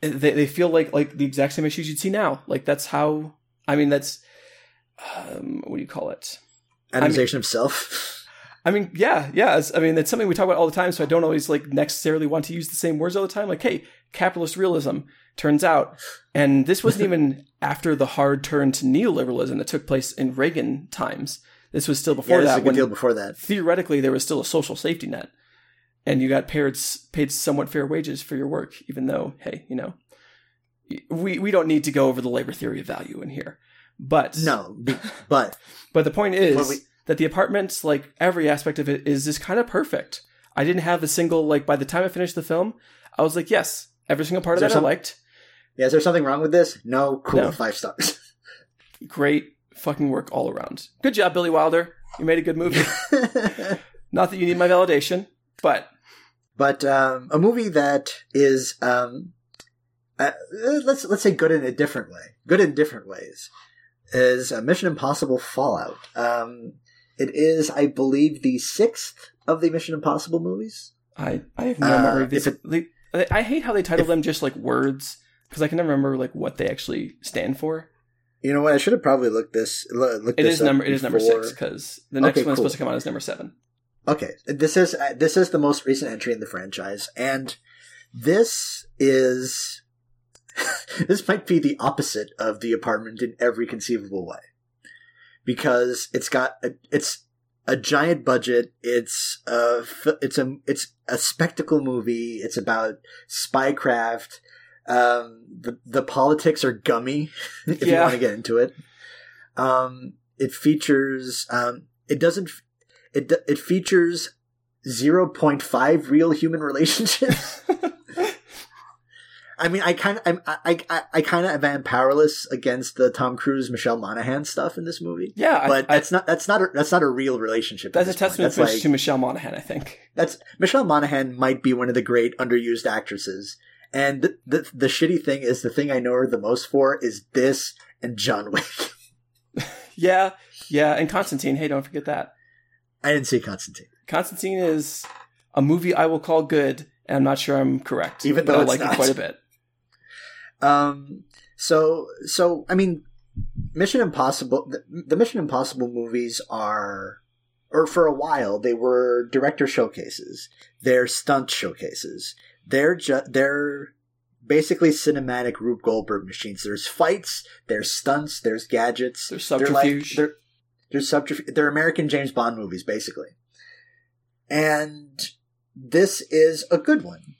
they, they feel like like the exact same issues you'd see now. Like that's how. I mean, that's um, what do you call it? Atomization of self. I mean, yeah, yeah. I mean, it's something we talk about all the time, so I don't always like necessarily want to use the same words all the time. Like, hey, capitalist realism turns out, and this wasn't even after the hard turn to neoliberalism that took place in Reagan times. This was still Yeah, before a that, good when deal before that. theoretically there was still a social safety net, and you got paid paid somewhat fair wages for your work, even though, hey, you know, we we don't need to go over the labor theory of value in here, but No, but but the point is that the apartments, like every aspect of it, is just kind of perfect. I didn't have a single like. By the time I finished the film, I was like, yes, every single part Is of that I liked. yeah, is there something wrong with this? No, cool, No. five stars. Great fucking work all around. Good job, Billy Wilder. You made a good movie. Not that you need my validation, but but um, a movie that is um, uh, let's let's say good in a different way, good in different ways, is uh, Mission Impossible Fallout. Um, it is, I believe, the sixth of the Mission Impossible movies. I I have no Uh, memory of these. they- I hate how they title if- them just like words because I can never remember like what they actually stand for. You know what? I should have probably looked this. lo- Looked It this is up number it is number six because the next Okay, one's cool. supposed to come out as number seven. Okay, this is uh, this is the most recent entry in the franchise, and this is this might be the opposite of the apartment in every conceivable way, because it's got a, it's a giant budget. It's a it's a it's a spectacle movie. It's about spycraft. Um, the the politics are gummy if you want to get into it. Um, it features um, it doesn't it it features zero point five real human relationships. I mean, I kind of, I, I, I kind of am powerless against the Tom Cruise, Michelle Monaghan stuff in this movie. yeah, But I, that's not, that's not, a, that's not a real relationship. that's a testament That's to, like, to Michelle Monaghan, I think. that's Michelle Monaghan might be one of the great underused actresses. And the, the the shitty thing is the thing I know her the most for is this and John Wick. Yeah, yeah, and Constantine. Hey, don't forget that. I didn't see Constantine. Constantine is a movie I will call good, and I'm not sure I'm correct. Even though I like not. it quite a bit. Um. So so I mean, Mission Impossible. The, the Mission Impossible movies are, or for a while they were director showcases. They're stunt showcases. They're just they're basically cinematic Rube Goldberg machines. There's fights. There's stunts. There's gadgets. There's They're like- subterfuge. They're, they're subterfuge. They're American James Bond movies, basically. And this is a good one.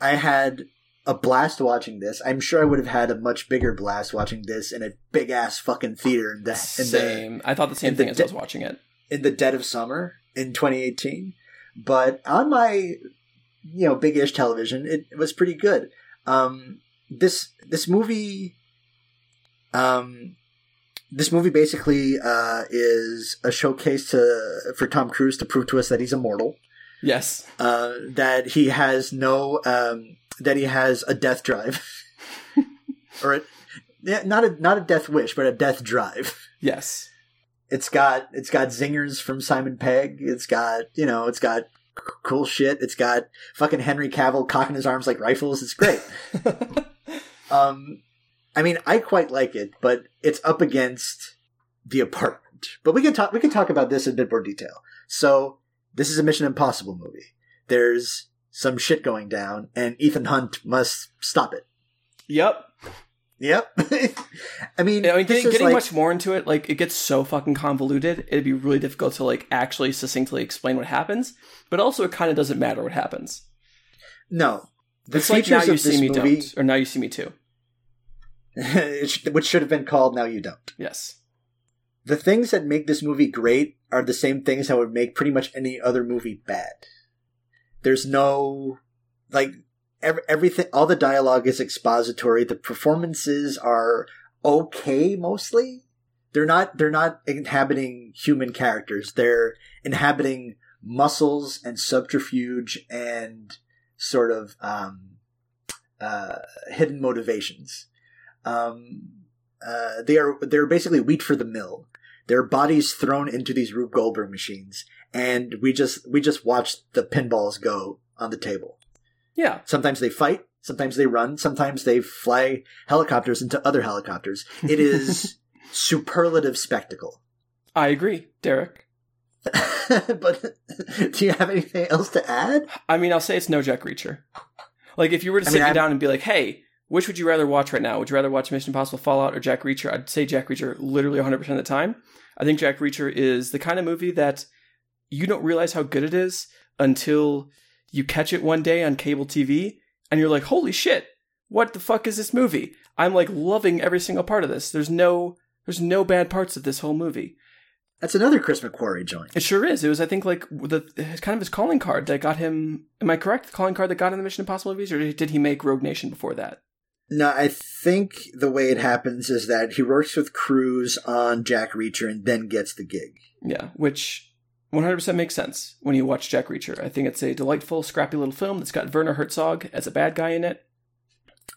I had a blast watching this. I'm sure I would have had a much bigger blast watching this in a big ass fucking theater in the in the Same. I thought the same in the thing as de- I was watching it. in the dead of summer in 2018. But on my you know big ish television, it, it was pretty good. Um, this this movie, um, this movie basically uh, is a showcase to for Tom Cruise to prove to us that he's immortal, Yes. uh, that he has no, um, that he has a death drive, or a, yeah, not a not a death wish, but a death drive. Yes. It's got it's got zingers from Simon Pegg. It's got you know it's got cool shit. It's got fucking Henry Cavill cocking his arms like rifles. It's great. um, I mean, I quite like it, but it's up against the apartment. But we can talk we can talk about this in a bit more detail. So this is a Mission Impossible movie. There's some shit going down, and Ethan Hunt must stop it. yep. Yep. I mean, I mean, getting, getting like- much more into it, like it gets so fucking convoluted. It'd be really difficult to like actually succinctly explain what happens. But also, it kind of doesn't matter what happens. no. The it's like now you see me movie, don't, or now you see me too. which should have been called "Now You Don't." Yes. The things that make this movie great are the same things that would make pretty much any other movie bad. There's no like ev- everything. All the dialogue is expository. The performances are okay mostly. They're not. They're not inhabiting human characters. They're inhabiting muscles and subterfuge and sort of um, uh, hidden motivations. Um, uh, they are they're basically wheat for the mill. Their bodies thrown into these Rube Goldberg machines, and we just we just watch the pinballs go on the table. Yeah. Sometimes they fight, sometimes they run, sometimes they fly helicopters into other helicopters. It is superlative spectacle. I agree, Derek. but do you have anything else to add? I mean, I'll say it's no Jack Reacher. Like, if you were to I sit mean, me I'm- down and be like, "Hey, which would you rather watch right now? Would you rather watch Mission Impossible Fallout or Jack Reacher?" I'd say Jack Reacher literally 100 percent of the time. I think Jack Reacher is the kind of movie that you don't realize how good it is until you catch it one day on cable TV and you're like, "Holy shit! What the fuck is this movie?" I'm like loving every single part of this. There's no there's no bad parts of this whole movie. That's another Chris McQuarrie joint. It sure is. It was, I think, like the kind of his calling card that got him. Am I correct? The calling card that got him the Mission Impossible movies, or did he make Rogue Nation before that? No, I think the way it happens is that he works with Cruise on Jack Reacher and then gets the gig. Yeah, which 100% makes sense when you watch Jack Reacher. I think it's a delightful, scrappy little film that's got Werner Herzog as a bad guy in it.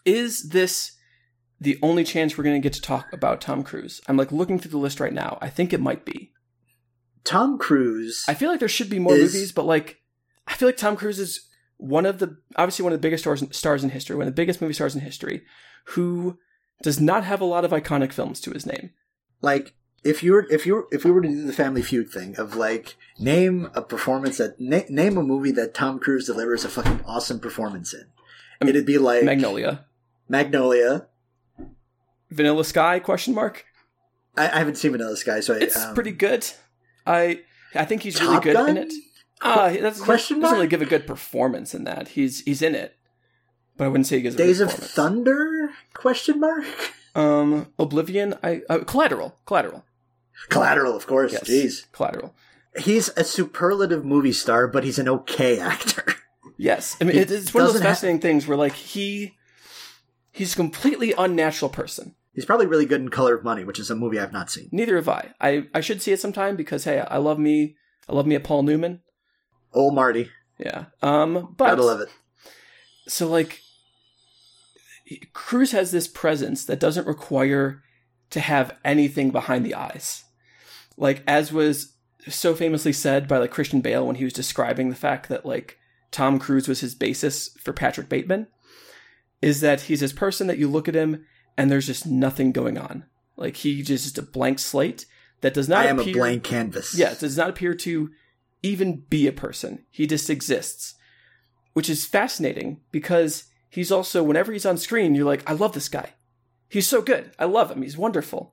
Is this the only chance we're going to get to talk about Tom Cruise? I'm like looking through the list right now. I think it might be. Tom Cruise. I feel like there should be more Is- movies, but like I feel like Tom Cruise is one of the obviously one of the biggest stars stars in history, one of the biggest movie stars in history, who does not have a lot of iconic films to his name. like if you were if you were if we were to do the Family Feud thing of like name a performance that na- name a movie that Tom Cruise delivers a fucking awesome performance in, Um, it'd be like Magnolia, Magnolia. Vanilla Sky? Question mark. I, I haven't seen Vanilla Sky, so I, It's um, pretty good. I I think he's really good Gun? in it. Ah, that's question he doesn't really give a good performance in that. He's he's in it, but I wouldn't say he gives a Days of. Thunder? Question mark. Um, Oblivion. I uh, Collateral. Collateral. Collateral, of course. Yes. Jeez, Collateral. he's a superlative movie star, but he's an okay actor. Yes, I mean it, it's one of those doesn't ha- fascinating things where like he he's a completely unnatural person. he's probably really good in Color of Money, which is a movie I've not seen. Neither have I. I I should see it sometime because hey, I love me. I love me a Paul Newman. Old Marty, Yeah. Um. But gotta love it. so like Cruise has this presence that doesn't require to have anything behind the eyes. Like as was so famously said by like Christian Bale when he was describing the fact that like Tom Cruise was his basis for Patrick Bateman is that he's this person that you look at him and there's just nothing going on. Like he just a blank slate that does not I am appear a blank canvas. yeah, it does not appear to even be a person. He just exists, which is fascinating because he's also, whenever he's on screen, you're like, I love this guy. He's so good. I love him. He's wonderful.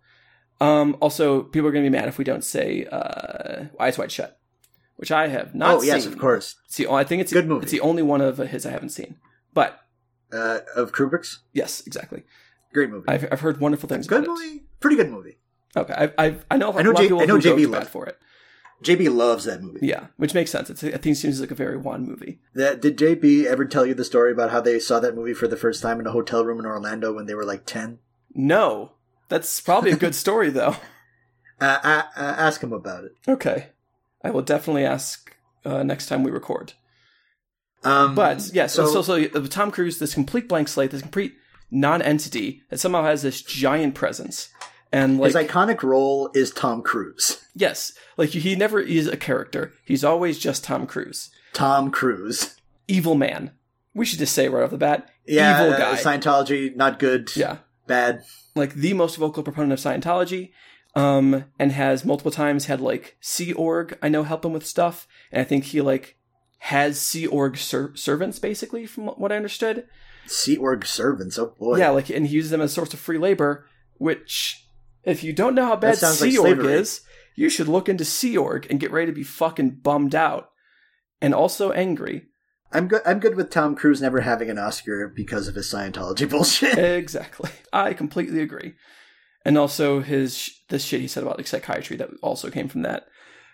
Um, also, people are going to be mad if we don't say uh, Eyes Wide Shut, which I have not seen. Oh yes, of course. It's the, I think it's, Good movie. it's the only one of his I haven't seen. But Uh, of Kubrick's, yes, exactly. great movie. I've, I've heard wonderful things good movie, pretty good movie. Okay, I, I, I know, I know a lot J- of people I know who go JB bad loved- for it. JB loves that movie. Yeah, which makes sense. It's, I think it seems like a very Wan movie. That, did JB ever tell you the story about how they saw that movie for the first time in a hotel room in Orlando when they were like ten? No, that's probably a good story though. Uh, uh, uh, ask him about it. Okay, I will definitely ask uh, next time we record. Um, But yes, so, so so uh, Tom Cruise, this complete blank slate, this complete non-entity that somehow has this giant presence, and like his iconic role is Tom Cruise. yes, like he never is a character. He's always just Tom Cruise, Tom Cruise. evil man. We should just say right off the bat, Yeah, evil uh, guy. Scientology, not good. yeah, Bad. like the most vocal proponent of Scientology, um, and has multiple times had like Sea Org I know help him with stuff, and I think he like has Sea Org ser- servants basically from what I understood. Sea Org servants. Oh boy. Yeah, like and he uses them as a source of free labor, which if you don't know how bad sounds like Sea Org is, you should look into Sea Org and get ready to be fucking bummed out and also angry. I'm good. I'm good with Tom Cruise never having an Oscar because of his Scientology bullshit. exactly. I completely agree. And also his sh- this shit he said about like psychiatry that also came from that.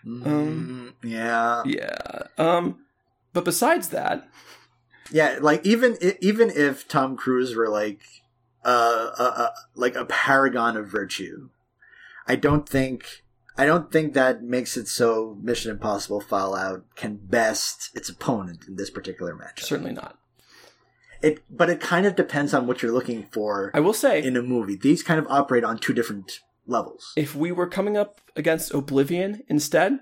Mm, yeah, Yeah. Um but besides that, yeah. Like even even if Tom Cruise were like uh, a, a like a paragon of virtue, I don't think I don't think that makes it so Mission Impossible Fallout can best its opponent in this particular match. certainly not. It, but it kind of depends on what you're looking for I will say in a movie. These kind of operate on two different levels. if we were coming up against Oblivion instead,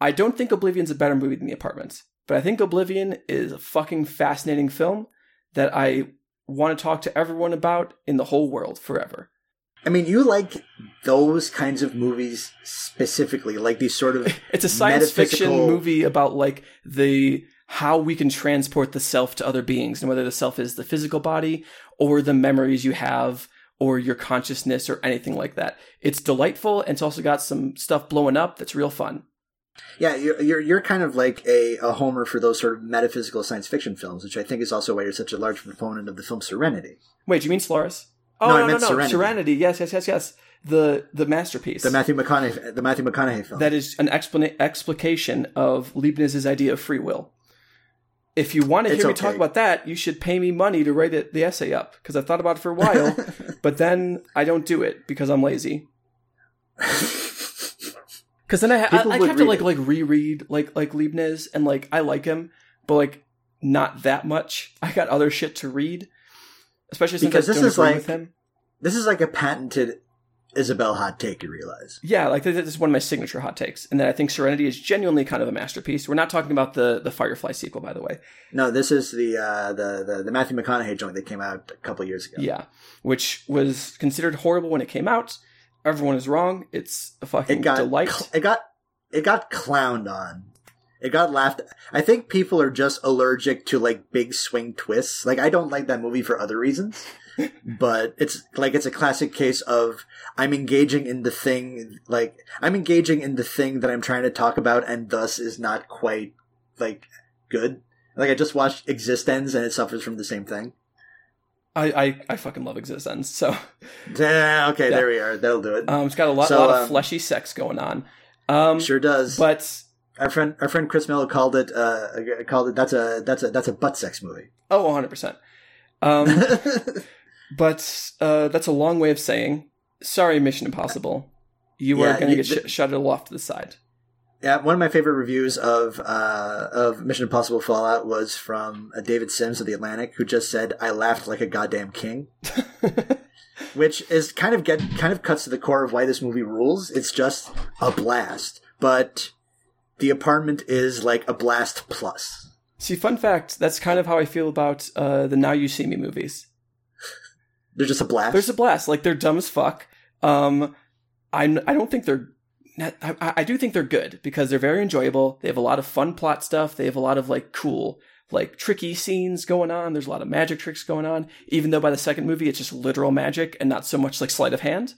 I don't think Oblivion's a better movie than The Apartment. But I think Oblivion is a fucking fascinating film that I want to talk to everyone about in the whole world forever. I mean, you like those kinds of movies specifically, like these sort of It's a science fiction movie about like the how we can transport the self to other beings and whether the self is the physical body or the memories you have or your consciousness or anything like that. It's delightful and it's also got some stuff blowing up that's real fun. Yeah. You're you're, you're kind of like a, a homer for those sort of metaphysical science fiction films, which I think is also why you're such a large proponent of the film Serenity, Wait, do you mean Solaris? Oh No, no, no, no, Serenity. Serenity. Yes, yes, yes, yes. The the masterpiece. the Matthew McConaughey the Matthew McConaughey film. that is an explana- explication of Leibniz's idea of free will. If you want to It's hear me okay. talk about that, you should pay me money to write it, the essay up because I thought about it for a while, but then I don't do it because I'm lazy. Because then I, ha- I, I have to like it. like reread like like Leibniz and like I like him, but like not that much. I got other shit to read, especially since Because I this is like- with him. this is like a patented Isabel hot take. You realize? Yeah, like this is one of my signature hot takes, and then I think Serenity is genuinely kind of a masterpiece. We're not talking about the the Firefly sequel, by the way. No, this is the uh, the, the the Matthew McConaughey joint that came out a couple years ago. Yeah, which was considered horrible when it came out. Everyone is wrong. It's a fucking it got delight. cl- it got it got clowned on. It got laughed. I think people are just allergic to like big swing twists. Like I don't like that movie for other reasons, but it's like it's a classic case of I'm engaging in the thing. Like I'm engaging in the thing that I'm trying to talk about, and thus is not quite like good. Like I just watched eXistenZ, and it suffers from the same thing. I, I, I fucking love eXistenZ. So Yeah, okay, Yeah. there we are. That'll do it. um, it's got a lot, So, lot of um, fleshy sex going on. Um, sure does. but our friend, our friend Chris Miller called it. Uh, called it. That's a that's a that's a butt sex movie. oh, 100 percent. Um, but uh, that's a long way of saying sorry, Mission Impossible. You Yeah, are going to get sh- shuttled off to the side. Yeah, one of my favorite reviews of uh, of Mission Impossible Fallout was from uh, David Sims of the Atlantic, who just said, "I laughed like a goddamn king," which is kind of get kind of cuts to the core of why this movie rules. It's just a blast, but the apartment is like a blast plus. See, fun fact, that's kind of how I feel about uh, the Now You See Me movies. They're just a blast. There's a blast. Like they're dumb as fuck. Um, I'm. I don't think they're. I, I do think they're good because they're very enjoyable. They have a lot of fun plot stuff. They have a lot of like cool, like tricky scenes going on. There's a lot of magic tricks going on. Even though by the second movie it's just literal magic and not so much like sleight of hand.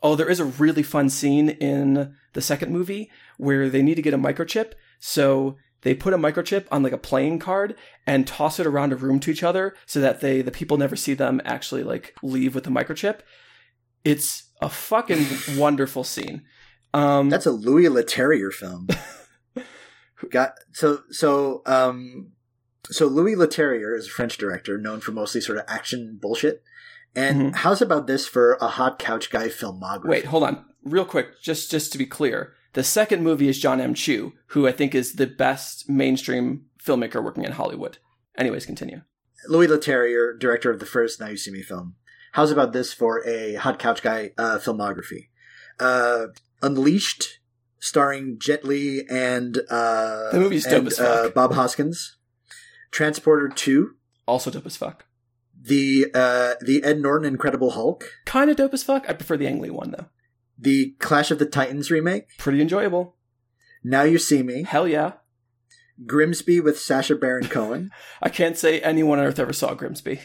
Oh, there is a really fun scene in the second movie where they need to get a microchip. So they put a microchip on like a playing card and toss it around a room to each other so that they the people never see them actually like leave with the microchip. It's a fucking wonderful scene. Um That's a Louis Leterrier film. Got so so um so Louis Leterrier is a French director known for mostly sort of action bullshit. And Mhm. how's about this for a hot couch guy filmography? Wait, hold on. Real quick, just just to be clear. The second movie is John M. Chu, who I think is the best mainstream filmmaker working in Hollywood. Anyways, continue. Louis Leterrier, director of the first Now You See Me film. How's about this for a hot couch guy uh, filmography? Uh, Unleashed, starring Jet Li and uh, The movie's dope and, as uh. Bob Hoskins. Transporter Two, Also dope as fuck. the uh, the Ed Norton Incredible Hulk, Kind of dope as fuck. I prefer the Ang Lee one though. the Clash of the Titans remake. Pretty enjoyable. Now You See Me, Hell yeah. Grimsby with Sacha Baron Cohen, I can't say anyone on earth ever saw Grimsby.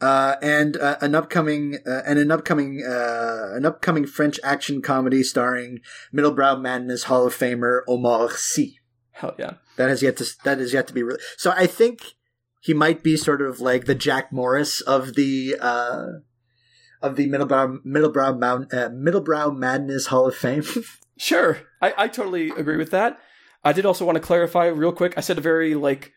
Uh, and uh, an upcoming uh, and an upcoming uh, an upcoming French action comedy starring Middlebrow Madness Hall of Famer Omar Sy. Hell yeah. That has yet to that is yet to be re- so. I think he might be sort of like the Jack Morris of the uh, of the Middlebrow Middlebrow Mount, uh, Middlebrow Madness Hall of Fame. Sure. I, I totally agree with that. I did also want to clarify real quick. I said a very like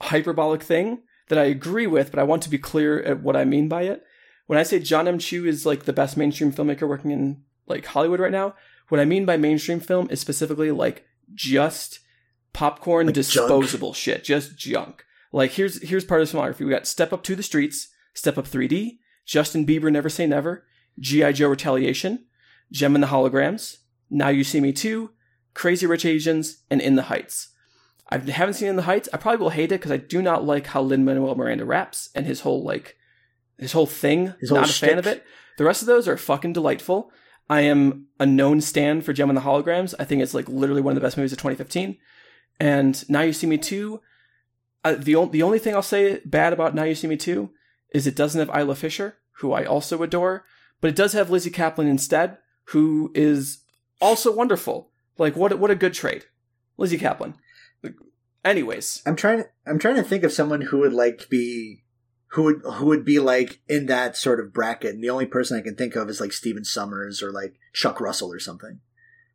hyperbolic thing that I agree with, but I want to be clear at what I mean by it. When I say John M. Chu is like the best mainstream filmmaker working in like Hollywood right now, what I mean by mainstream film is specifically like just popcorn Like disposable shit, just junk. Like here's here's part of the filmography. We got Step Up to the Streets, Step Up 3D, Justin Bieber Never Say Never, G.I. Joe Retaliation, Jem and the Holograms, Now You See Me Too, Crazy Rich Asians, and In the Heights. I haven't seen In the Heights. I probably will hate it because I do not like how Lin Manuel Miranda raps and his whole like his whole thing. His whole not a fan of it. The rest of those are fucking delightful. I am a known stand for Jem and the Holograms. I think it's like literally one of the best movies of 2015. And Now You See Me Too. Uh, the o- the only thing I'll say bad about Now You See Me Too is it doesn't have Isla Fisher, who I also adore, but it does have Lizzy Caplan instead, who is also wonderful. Like what a- what a good trade, Lizzy Caplan. Anyways, I'm trying. I'm trying to think of someone who would like be, who would who would be like in that sort of bracket. And the only person I can think of is like Stephen Sommers or like Chuck Russell or something.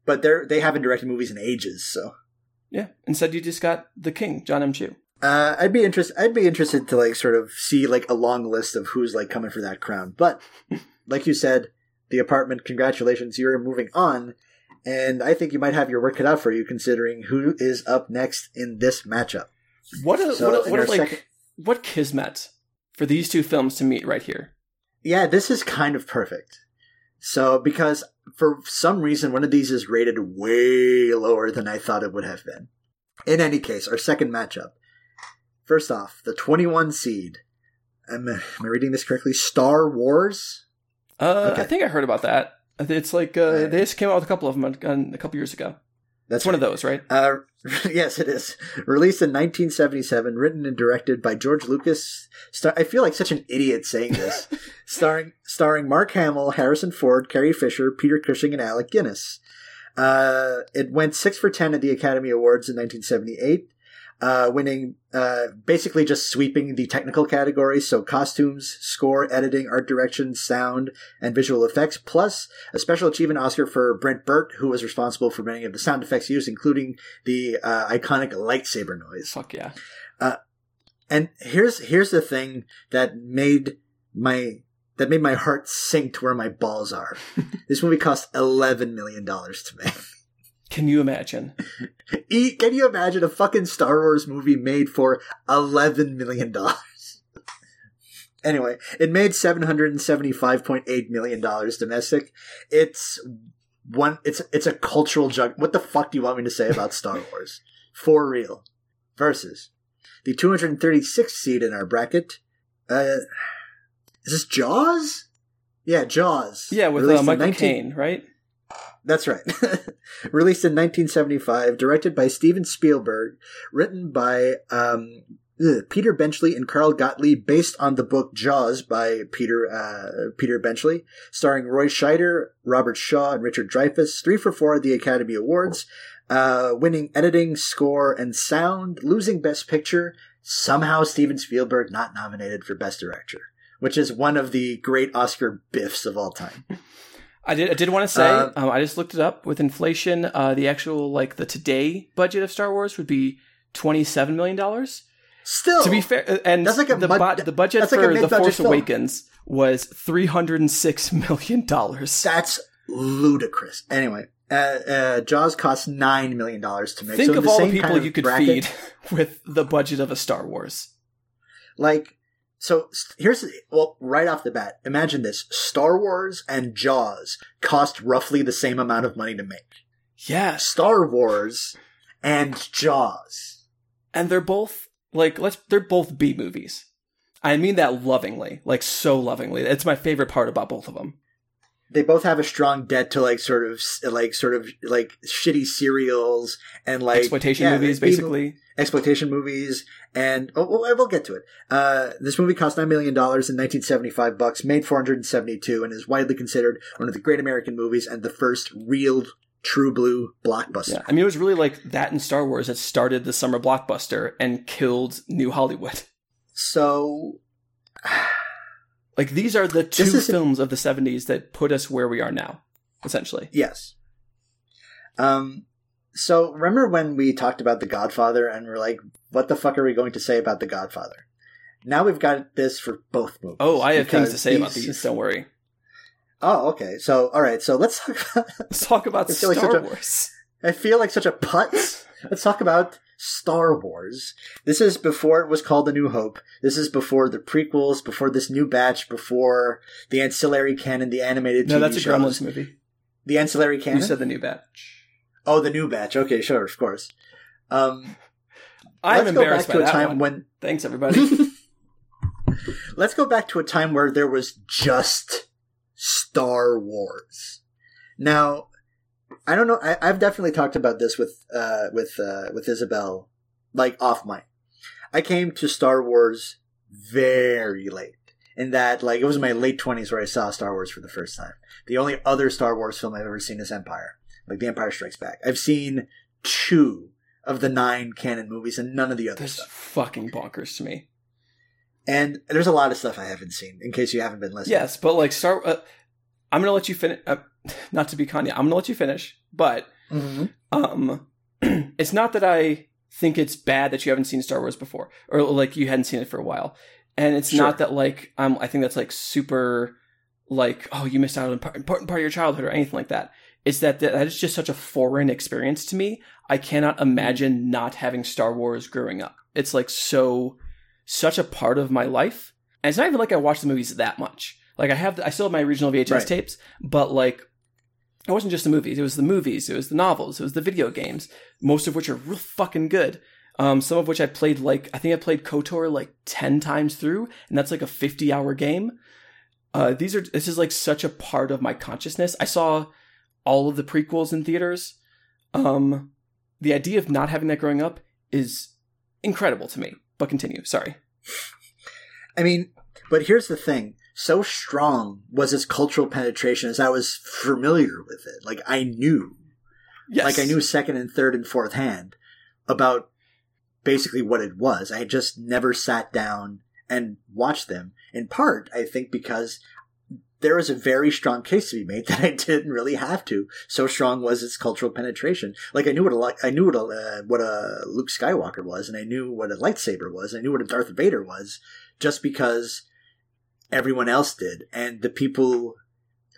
But they're they haven't directed movies in ages, so yeah. Instead, you just got the king, John M. Chu. uh, I'd be interested. I'd be interested to like sort of see like a long list of who's like coming for that crown. But like you said, the apartment. Congratulations, you're moving on. And I think you might have your work cut out for you, considering who is up next in this matchup. What a So what a, what a like second- what kismet for these two films to meet right here. Yeah, this is kind of perfect. So, because for some reason, one of these is rated way lower than I thought it would have been. In any case, our second matchup. First off, the 21 seed. Am, am I reading this correctly? Star Wars? Uh, Okay. I think I heard about that. It's like uh, Right. they just came out with a couple of them a, a couple years ago. That's one of those, right? Uh, yes, it is. Released in 1977, written and directed by George Lucas. Star- I feel like such an idiot saying this. starring starring Mark Hamill, Harrison Ford, Carrie Fisher, Peter Cushing, and Alec Guinness. Uh, it went six for ten at the Academy Awards in 1978. Uh, winning uh, basically just sweeping the technical categories. So costumes, score, editing, art direction, sound, and visual effects, plus a special achievement Oscar for Ben Burtt, who was responsible for many of the sound effects used, including the uh, iconic lightsaber noise. Fuck yeah. Uh and here's here's the thing that made my that made my heart sink to where my balls are. this movie cost eleven million dollars to make. Can you imagine? E- Can you imagine a fucking Star Wars movie made for eleven million dollars? anyway, it made seven hundred and seventy-five point eight million dollars domestic. It's one. It's it's a cultural jug. What the fuck do you want me to say about Star Wars? For real. Versus the 236th seed in our bracket. Uh, is this Jaws? Yeah, Jaws. Yeah, with uh, Michael 19 Caine, right? That's right. Released in 1975, directed by Steven Spielberg, written by um, Peter Benchley and Carl Gottlieb, based on the book Jaws by Peter uh, Peter Benchley, starring Roy Scheider, Robert Shaw, and Richard Dreyfuss. Three for four at the Academy Awards, uh, winning editing, score, and sound, losing Best Picture. Somehow, Steven Spielberg not nominated for Best Director, which is one of the great Oscar biffs of all time. I did. I did want to say. Uh, um, I just looked it up. With inflation, uh, the actual like the today budget of Star Wars would be twenty seven million dollars. Still, To be fair, uh, and That's like a the, mud- the budget that's like for the Force film. Awakens was three hundred and six million dollars. That's ludicrous. Anyway, uh, uh, Jaws cost nine million dollars to make. Think so of all the people kind of you could bracket, feed with the budget of a Star Wars. Like, so here's well, right off the bat, imagine this: Star Wars and Jaws cost roughly the same amount of money to make. Yeah, Star Wars and Jaws. and they're both like let's. They're both B movies. I mean that lovingly, like so lovingly. It's my favorite part about both of them. They both have a strong debt to like sort of like sort of like shitty serials and like Exploitation yeah, movies, basically. exploitation movies, and oh, well, we'll get to it. Uh, this movie cost nine million dollars in 1975 bucks, made 472, and is widely considered one of the great American movies and the first real true blue blockbuster. Yeah, I mean, it was really like that in Star Wars that started the summer blockbuster and killed New Hollywood. So, Like these are the two is- films of the '70s that put us where we are now, essentially. yes. Um, so remember when we talked about The Godfather and we're like, what the fuck are we going to say about The Godfather? Now we've got this for both movies. Oh, I have things to say about these. Don't worry. Oh, okay. So, all right. So let's talk about Let's talk about Star like Wars. I feel like such a putz. Let's talk about Star Wars. This is before it was called A New Hope. This is before the prequels, before this new batch, before the ancillary canon, the animated No, TV that's a shows. Gremlins movie. The ancillary canon. You said the new batch. oh, the new batch. Okay, sure, of course. Um, I'm let's go embarrassed back by to a time one. when. Thanks, everybody. let's go back to a time where there was just Star Wars. Now, I don't know. I, I've definitely talked about this with uh, with uh, with Isabel, like off mic. I came to Star Wars very late. In that, like, it was in my late twenties where I saw Star Wars for the first time. The only other Star Wars film I've ever seen is Empire, like The Empire Strikes Back. I've seen two of the nine canon movies and none of the others. That's stuff. fucking bonkers to me. And there's a lot of stuff I haven't seen. In case you haven't been listening, Yes, but like Star. Uh, I'm gonna let you finish. Uh, not to be Kanye, I'm gonna let you finish. But hmm um, it's not that I think it's bad that you haven't seen Star Wars before, or like you hadn't seen it for a while, and it's Sure. not that like um, I think that's like super, like oh you missed out on an important part of your childhood or anything like that. It's that that is just such a foreign experience to me. I cannot imagine not having Star Wars growing up. It's like so, such a part of my life, and it's not even like I watch the movies that much. Like I have, I still have my original VHS Right. tapes, but like it wasn't just the movies. It was the movies. It was the novels. It was the video games. Most of which are real fucking good. Um, some of which I played like I think I played Kotor like ten times through, and that's like a fifty-hour game. Uh, these are this is like such a part of my consciousness. I saw all of the prequels in theaters. Um, the idea of not having that growing up is incredible to me. But continue. Sorry. I mean, but here's the thing. So strong was its cultural penetration as I was familiar with it. Like I knew, Yes. like I knew second and third and fourth hand about basically what it was. I just never sat down and watched them. In part, I think because there was a very strong case to be made that I didn't really have to. So strong was its cultural penetration. Like I knew what a I knew what a uh, what a Luke Skywalker was, and I knew what a lightsaber was. I knew what a Darth Vader was, just because everyone else did, and the people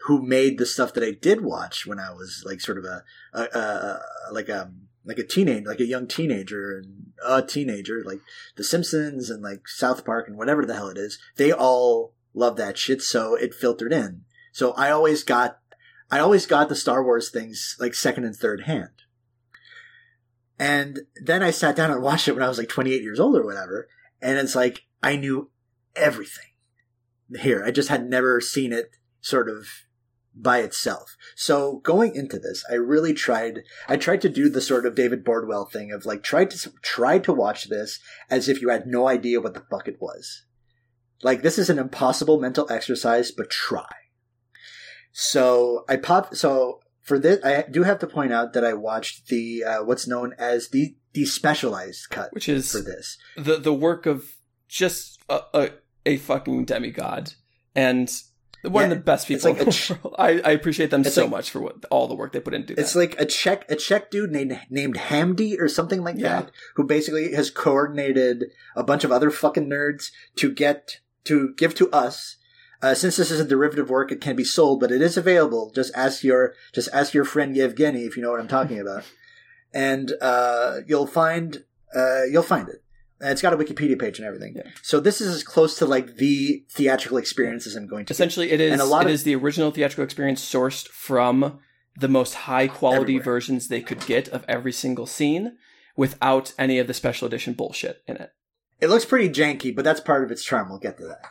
who made the stuff that I did watch when I was like sort of a, a, a like a um, like a teenage like a young teenager and a teenager like The Simpsons and like South Park and whatever the hell it is. They all love that shit, so it filtered in. So I always got I always got the Star Wars things like second and third hand. And then I sat down and watched it when I was like 28 years old or whatever. And it's like, I knew everything here. I just had never seen it sort of by itself. So going into this, I really tried, I tried to do the sort of David Bordwell thing of like, try to, try to watch this as if you had no idea what the fuck it was. Like, this is an impossible mental exercise, but try. So I pop, so for this, I do have to point out that I watched the, uh, what's known as the, the specialized cut. Which is for this. The, the work of just a, a, a fucking demigod. And one yeah, of the best people like ch- I, I, appreciate them so like, much for what all the work they put into. That. It's like a Czech a Czech dude named named Harmy or something like yeah. that, who basically has coordinated a bunch of other fucking nerds to get to give to us. Uh, since this is a derivative work, it can be sold, but it is available. Just ask your just ask your friend Yevgeny if you know what I'm talking about, and uh, you'll find uh, you'll find it. It's got a Wikipedia page and everything. Yeah. So this is as close to like the theatrical experience as I'm going to. Essentially, get. it is. And a lot it of, is the original theatrical experience sourced from the most high quality everywhere. versions they could get of every single scene, without any of the special edition bullshit in it. It looks pretty janky, but that's part of its charm. We'll get to that.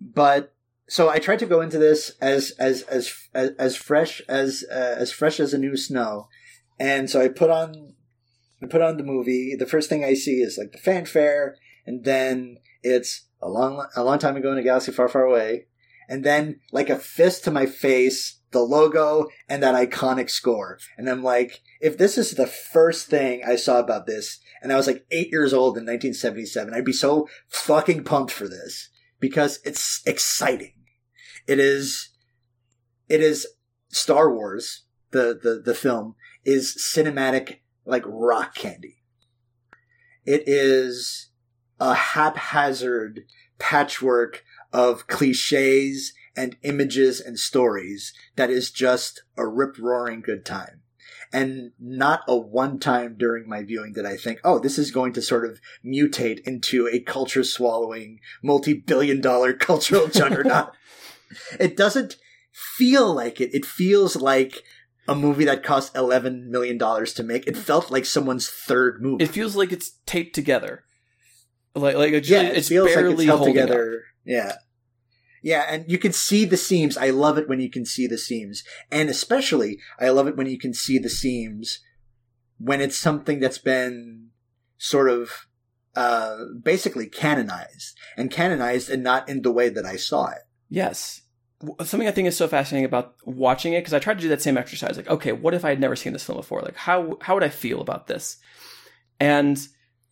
But so I tried to go into this as as as as, as fresh as uh, as fresh as a new snow, and so I put on I put on the movie. The first thing I see is like the fanfare, and then it's a long a long time ago in a galaxy far far away, and then like a fist to my face, the logo and that iconic score, and I'm like, if this is the first thing I saw about this, and I was like eight years old in 1977, I'd be so fucking pumped for this because it's exciting. It is, it is Star Wars, the, the, the film is cinematic like rock candy. It is a haphazard patchwork of cliches and images and stories that is just a rip roaring good time and not a one time during my viewing did I think, oh, this is going to sort of mutate into a culture swallowing, multi billion dollar cultural juggernaut. it doesn't feel like it. It feels like a movie that cost $11 million to make. It felt like someone's third movie. It feels like it's taped together. Like, like it, yeah, it it's feels like it's held together. Up. Yeah. Yeah, and you can see the seams. I love it when you can see the seams. And especially, I love it when you can see the seams when it's something that's been sort of uh, basically canonized and canonized and not in the way that I saw it. Yes. Something I think is so fascinating about watching it because I tried to do that same exercise. Like, okay, what if I had never seen this film before? Like, how how would I feel about this? And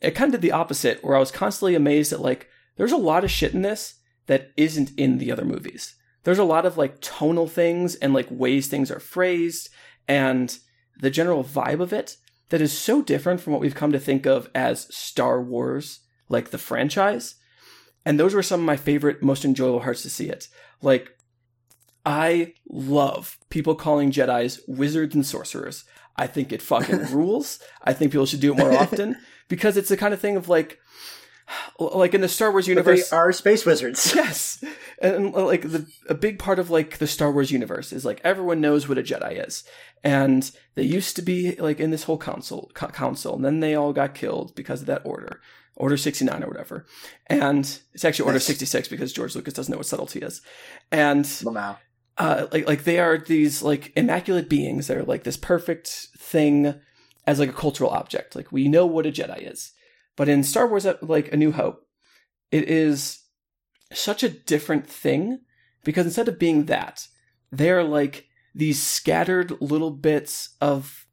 it kind of did the opposite, where I was constantly amazed at like, there's a lot of shit in this that isn't in the other movies. There's a lot of like tonal things and like ways things are phrased and the general vibe of it that is so different from what we've come to think of as Star Wars, like the franchise. And those were some of my favorite, most enjoyable parts to see it. Like, I love people calling Jedi's wizards and sorcerers. I think it fucking rules. I think people should do it more often because it's the kind of thing of like, like in the Star Wars universe, but they are space wizards. Yes, and like the a big part of like the Star Wars universe is like everyone knows what a Jedi is, and they used to be like in this whole council council, and then they all got killed because of that order, Order sixty nine or whatever, and it's actually Order sixty six because George Lucas doesn't know what subtlety is, and uh, like like they are these like immaculate beings. that are like this perfect thing as like a cultural object. Like we know what a Jedi is but in Star Wars, uh, like A New Hope, it is such a different thing because instead of being that, they're like these scattered little bits of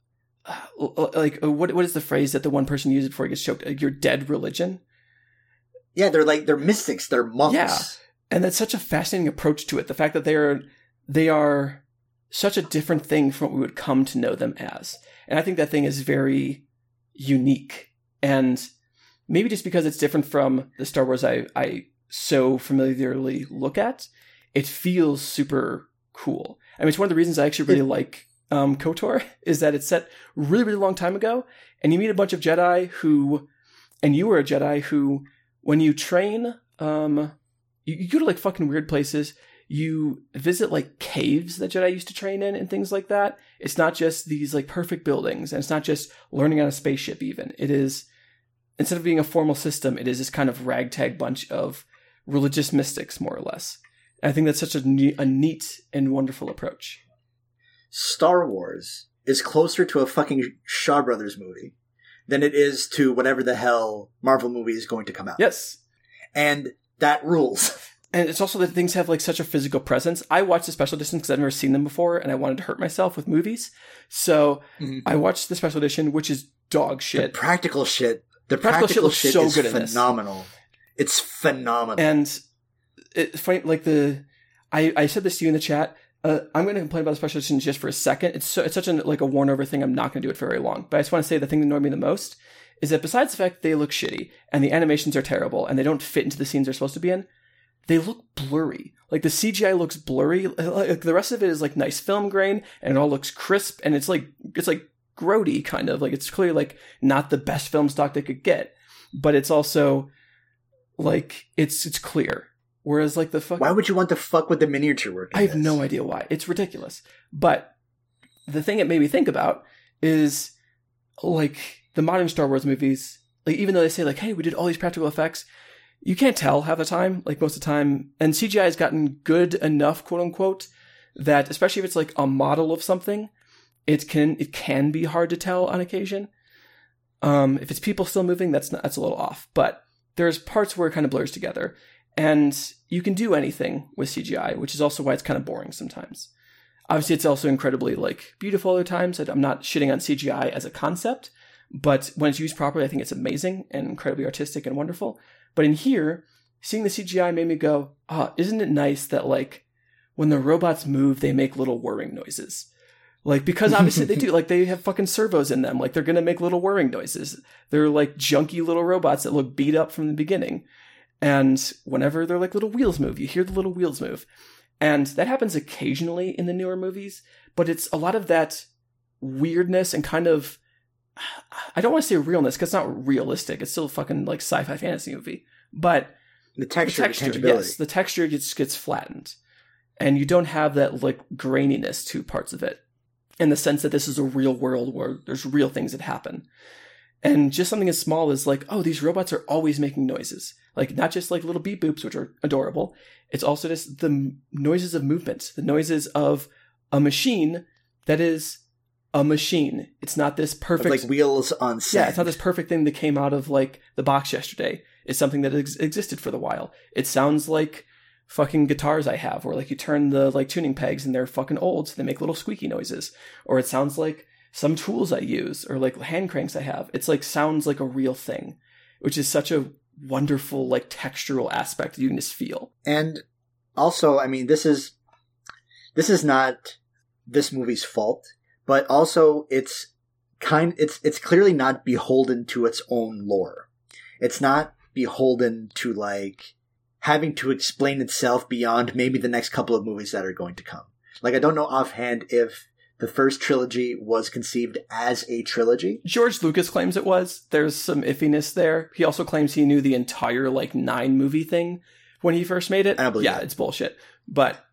uh, like what what is the phrase that the one person used before he gets choked? Like, your dead religion. Yeah, they're like they're mystics, they're monks. Yeah. and that's such a fascinating approach to it. The fact that they are they are such a different thing from what we would come to know them as, and I think that thing is very unique. And maybe just because it's different from the Star Wars I I so familiarly look at, it feels super cool. I mean, it's one of the reasons I actually really like um, KOTOR is that it's set really really long time ago, and you meet a bunch of Jedi who, and you were a Jedi who, when you train, um, you, you go to like fucking weird places. You visit like caves that Jedi used to train in and things like that. It's not just these like perfect buildings, and it's not just learning on a spaceship. Even it is instead of being a formal system, it is this kind of ragtag bunch of religious mystics, more or less. And I think that's such a neat, a neat and wonderful approach. Star Wars is closer to a fucking Shaw Brothers movie than it is to whatever the hell Marvel movie is going to come out. Yes, And that rules. and it's also that things have like such a physical presence. I watched the special edition because I've never seen them before, and I wanted to hurt myself with movies. So Mhm. I watched the special edition, which is dog The shit. practical shit. The Practical shit practical, shit, so is good phenomenal. It's phenomenal. And it's funny, like the I I said this to you in the chat. Uh, I'm going to complain about the special edition just for a second. It's so, it's such a like a worn over thing. I'm not going to do it for very long. But I just want to say the thing that annoyed me the most is that besides the fact they look shitty and the animations are terrible and they don't fit into the scenes they're supposed to be in, they look blurry. Like the CGI looks blurry. Like the rest of it is like nice film grain and it all looks crisp and it's like it's like grody kind of like it's clearly like not the best film stock they could get, but it's also like it's it's clear. Whereas like the fuck Why would you want to fuck with the miniature work? I have this? no idea why. It's ridiculous. But the thing it made me think about is like the modern Star Wars movies, like even though they say like, hey, we did all these practical effects, you can't tell half the time, like most of the time. And CGI has gotten good enough, quote unquote, that especially if it's like a model of something, it can it can be hard to tell on occasion. Um, if it's people still moving, that's not, that's a little off. But there's parts where it kind of blurs together, and you can do anything with CGI, which is also why it's kind of boring sometimes. Obviously, it's also incredibly like beautiful other times. I'm not shitting on CGI as a concept, but when it's used properly, I think it's amazing and incredibly artistic and wonderful. But in here, seeing the CGI made me go, "Ah, isn't it nice that like when the robots move, they make little whirring noises." Like because obviously they do. Like they have fucking servos in them. Like they're gonna make little whirring noises. They're like junky little robots that look beat up from the beginning. And whenever they're like little wheels move, you hear the little wheels move. And that happens occasionally in the newer movies, but it's a lot of that weirdness and kind of I don't want to say realness because it's not realistic. It's still a fucking like sci-fi fantasy movie. But The the texture, texture, yes, the texture gets gets flattened, and you don't have that like graininess to parts of it, in the sense that this is a real world where there's real things that happen, and just something as small as like, oh, these robots are always making noises, like not just like little beep boops, which are adorable. It's also just the m- noises of movement, the noises of a machine that is a machine. It's not this perfect like wheels on set. yeah, it's not this perfect thing that came out of like the box yesterday. It's something that ex- existed for the while. It sounds like fucking guitars I have, where like you turn the like tuning pegs and they're fucking old, so they make little squeaky noises. Or it sounds like some tools I use, or like hand cranks I have. It's like sounds like a real thing, which is such a wonderful like textural aspect that you can just feel. And also, I mean, this is this is not this movie's fault, but also it's kind it's it's clearly not beholden to its own lore. It's not beholden to like having to explain itself beyond maybe the next couple of movies that are going to come. Like I don't know offhand if the first trilogy was conceived as a trilogy. George Lucas claims it was. There's some iffiness there. He also claims he knew the entire like nine movie thing when he first made it. I don't believe yeah, that. it's bullshit. But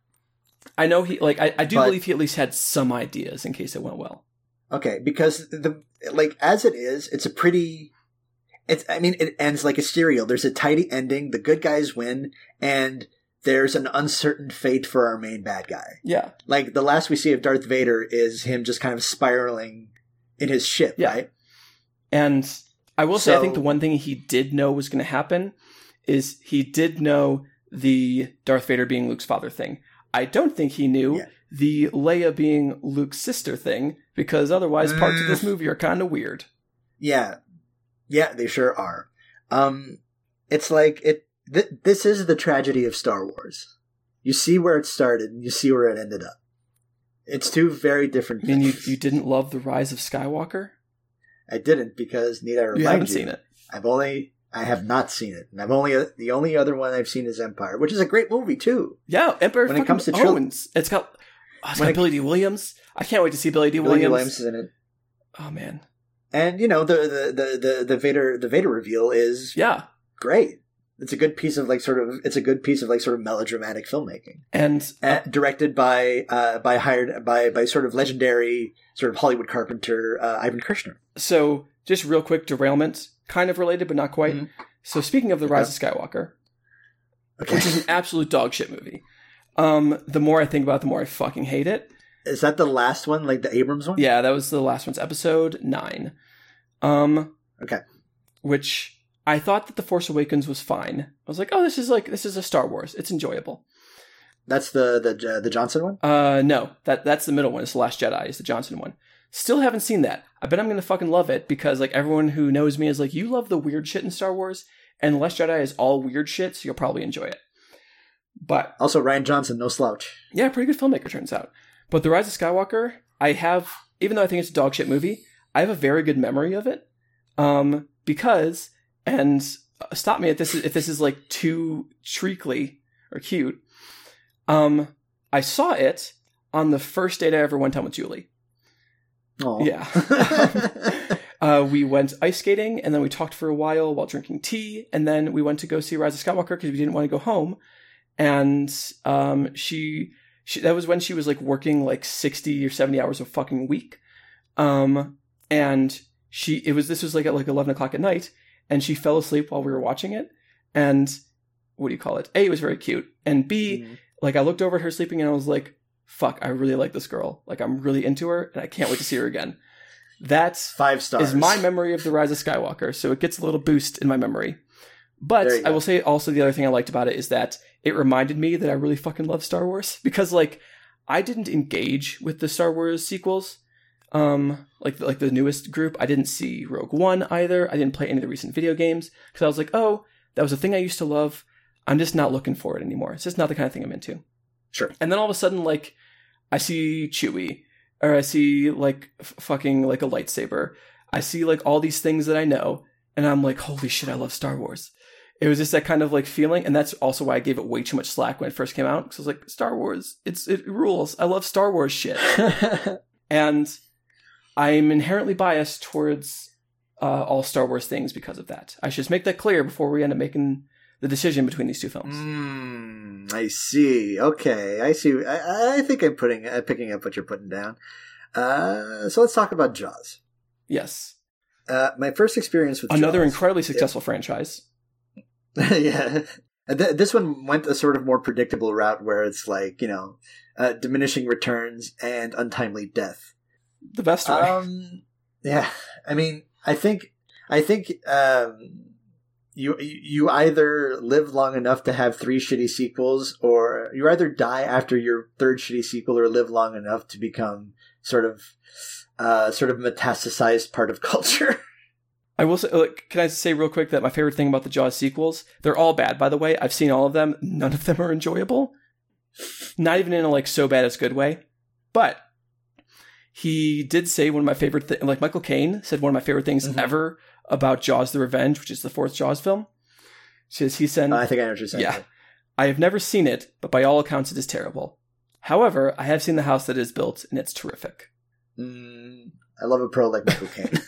I know he like I, I do But- believe he at least had some ideas in case it went well. Okay, because the like as it is, it's a pretty. It's. I mean, it ends like a serial. There's a tidy ending. The good guys win, and there's an uncertain fate for our main bad guy. Yeah. Like the last we see of Darth Vader is him just kind of spiraling in his ship, Yeah. right? And I will say I think the one thing he did know was gonna happen is he did know the Darth Vader being Luke's father thing. I don't think he knew Yeah. the Leia being Luke's sister thing, because otherwise parts of this Mm. movie are kind of weird. Yeah, yeah, they sure are. Um, it's like it. Th- this is the tragedy of Star Wars. You see where it started, and you see where it ended up. It's two very different I mean, you you didn't love the Rise of Skywalker? I didn't because need I remind You you? haven't seen it. I've only I have not seen it, and I've only the only other one I've seen is Empire, which is a great movie too. Yeah, Empire. When it comes to owns. It's got, oh, it's got it- Billy Dee Williams. I can't wait to see Billy Dee Billy Williams. Is in it, Oh man, and you know the the the the, the Vader the Vader reveal is yeah, great. It's a good piece of like sort of it's a good piece of like sort of melodramatic filmmaking. and uh, directed by uh, by hired by by sort of legendary sort of Hollywood carpenter uh, Irvin Kershner. so just real quick derailment, kind of related but not quite. Mhm. So speaking of the Rise of Skywalker, Okay, which is an absolute dog shit movie. Um, the more I think about, it, the more I fucking hate it. is that the last one, like the Abrams one? Yeah, that was the last one's episode nine. Um, Okay. Which I thought that the Force Awakens was fine. I was like, oh, this is like this is a Star Wars. It's enjoyable. That's the the uh, the Johnson one. Uh, no, that that's the middle one. It's the Last Jedi. Is the Johnson one. Still haven't seen that. I bet I'm gonna fucking love it because like everyone who knows me is like, you love the weird shit in Star Wars, and the Last Jedi is all weird shit, so you'll probably enjoy it. But Also, Rian Johnson, no slouch. yeah, pretty good filmmaker turns out. But The Rise of Skywalker, I have, even though I think it's a dog shit movie, I have a very good memory of it. Um, because, and uh, stop me if this is if this is like too treacly or cute. Um, I saw it on the first date I ever went on with Julie. Oh, Yeah. Uh, we went ice skating and then we talked for a while while drinking tea, and then we went to go see Rise of Skywalker because we didn't want to go home. And um, she, she, that was when she was like working like sixty or seventy hours a fucking week. Um, and she, it was this was like at like eleven o'clock at night, and she fell asleep while we were watching it. And what do you call it? A, it was very cute, and B, Mhm. like I looked over at her sleeping and I was like, "Fuck, I really like this girl. Like I'm really into her, and I can't wait to see her again." That's five stars is my memory of the Rise of Skywalker, so it gets a little boost in my memory. But I will say also the other thing I liked about it is that it reminded me that I really fucking love Star Wars because like I didn't engage with the Star Wars sequels. Um, like like the newest group, I didn't see Rogue One either. I didn't play any of the recent video games because I was like, oh, that was a thing I used to love. I'm just not looking for it anymore. It's just not the kind of thing I'm into. Sure. And then all of a sudden, like, I see Chewie, or I see like f- fucking like a lightsaber. I see like all these things that I know, and I'm like, holy shit, I love Star Wars. It was just that kind of like feeling, and that's also why I gave it way too much slack when it first came out. Because I was like, Star Wars, it's it rules. I love Star Wars shit, and I'm inherently biased towards uh, all Star Wars things because of that. I should just make that clear before we end up making the decision between these two films. Mm, I see. Okay, I see. I, I think I'm putting, uh, picking up what you're putting down. Uh, so let's talk about Jaws. Yes, Uh, my first experience with another Jaws, incredibly successful franchise. yeah. Th- this one went a sort of more predictable route where it's like, you know, uh, diminishing returns and untimely death. The best way. Um, yeah. I mean, I think, I think, um, you, you either live long enough to have three shitty sequels or you either die after your third shitty sequel or live long enough to become sort of, uh, sort of metastasized part of culture. I will say, like, can I say real quick that my favorite thing about the Jaws sequels, they're all bad, by the way. I've seen all of them. None of them are enjoyable. Not even in a, like, so bad it's good way. But he did say one of my favorite things, like, Michael Caine said one of my favorite things Mhm. ever about Jaws the Revenge, which is the fourth Jaws film. Says he said, I think I know what you're saying. Yeah. I have never seen it, but by all accounts, it is terrible. However, I have seen the house that is built, and it's terrific. Mm, I love a pro like Michael Caine.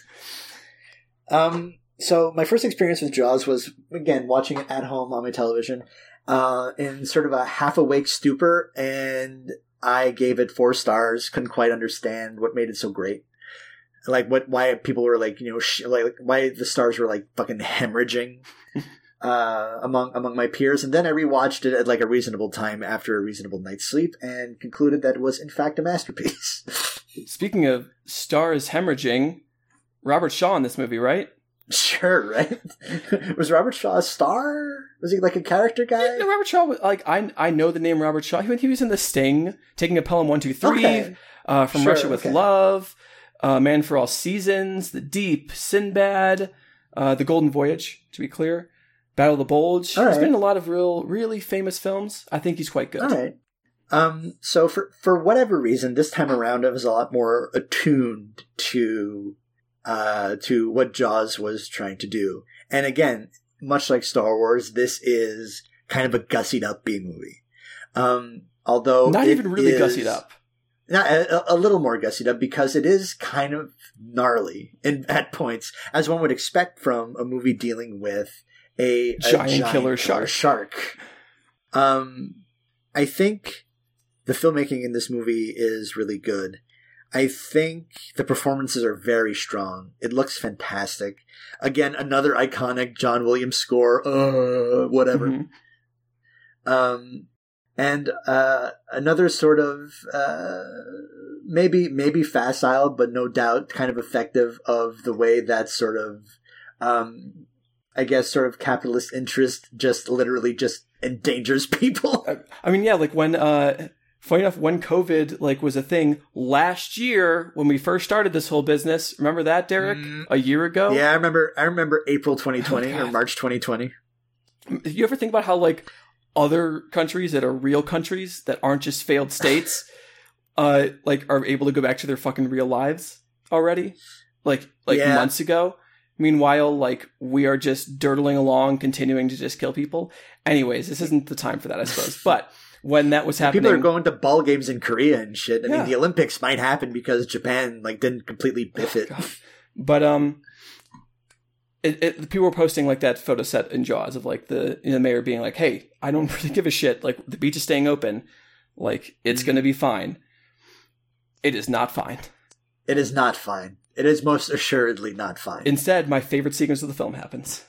um, so my first experience with Jaws was again watching it at home on my television, uh, in sort of a half awake stupor, and I gave it four stars. Couldn't quite understand what made it so great. Like what? Why people were like, you know, sh- like why the stars were like fucking hemorrhaging uh, among among my peers. And then I rewatched it at like a reasonable time after a reasonable night's sleep, and concluded that it was in fact a masterpiece. Speaking of stars hemorrhaging, Robert Shaw in this movie, right? Sure, right? was Robert Shaw a star? Was he like a character guy? No, Robert Shaw, was- like I, I know the name Robert Shaw. He, he was in The Sting, taking a Pelham One Two Three, Okay. uh, From Sure, Russia with okay. Love, uh, Man for All Seasons, The Deep, Sinbad, uh, The Golden Voyage. To be clear, Battle of the Bulge. All right. been a lot of real, really famous films. I think he's quite good. All right. Um, so for for whatever reason, this time around, I was a lot more attuned to uh, to what Jaws was trying to do. And again, much like Star Wars, this is kind of a gussied up B movie. Um, although Not even really is- gussied up. Not a, a little more gussied up because it is kind of gnarly in at points, as one would expect from a movie dealing with a, a Giant killer shark. Shark. Um, I think the filmmaking in this movie is really good. I think the performances are very strong. It looks fantastic. Again, another iconic John Williams score. Uh, whatever. Mhm. Um, and uh, another sort of uh, maybe maybe facile, but no doubt kind of effective of the way that sort of um, I guess sort of capitalist interest just literally just endangers people. I mean, yeah, like when, uh, funny enough, when COVID like was a thing last year when we first started this whole business. Remember that, Derek? Mm. A year ago. yeah, I remember. I remember April 2020 Oh, or March 2020. You ever think about how like other countries that are real countries that aren't just failed states, uh, like are able to go back to their fucking real lives already, like like Yeah. months ago. Meanwhile, like we are just dirtling along, continuing to just kill people. Anyways, this isn't the time for that, I suppose. But when that was happening, People are going to ball games in Korea and shit. I Yeah. mean, the Olympics might happen because Japan like didn't completely biff it. God. But um, it, it people were posting like that photo set in Jaws of like the you know, mayor being like, "Hey, I don't really give a shit. Like the beach is staying open. Like it's Mhm. gonna be fine." It is not fine. It is not fine. It is most assuredly not fine. Instead, my favorite sequence of the film happens.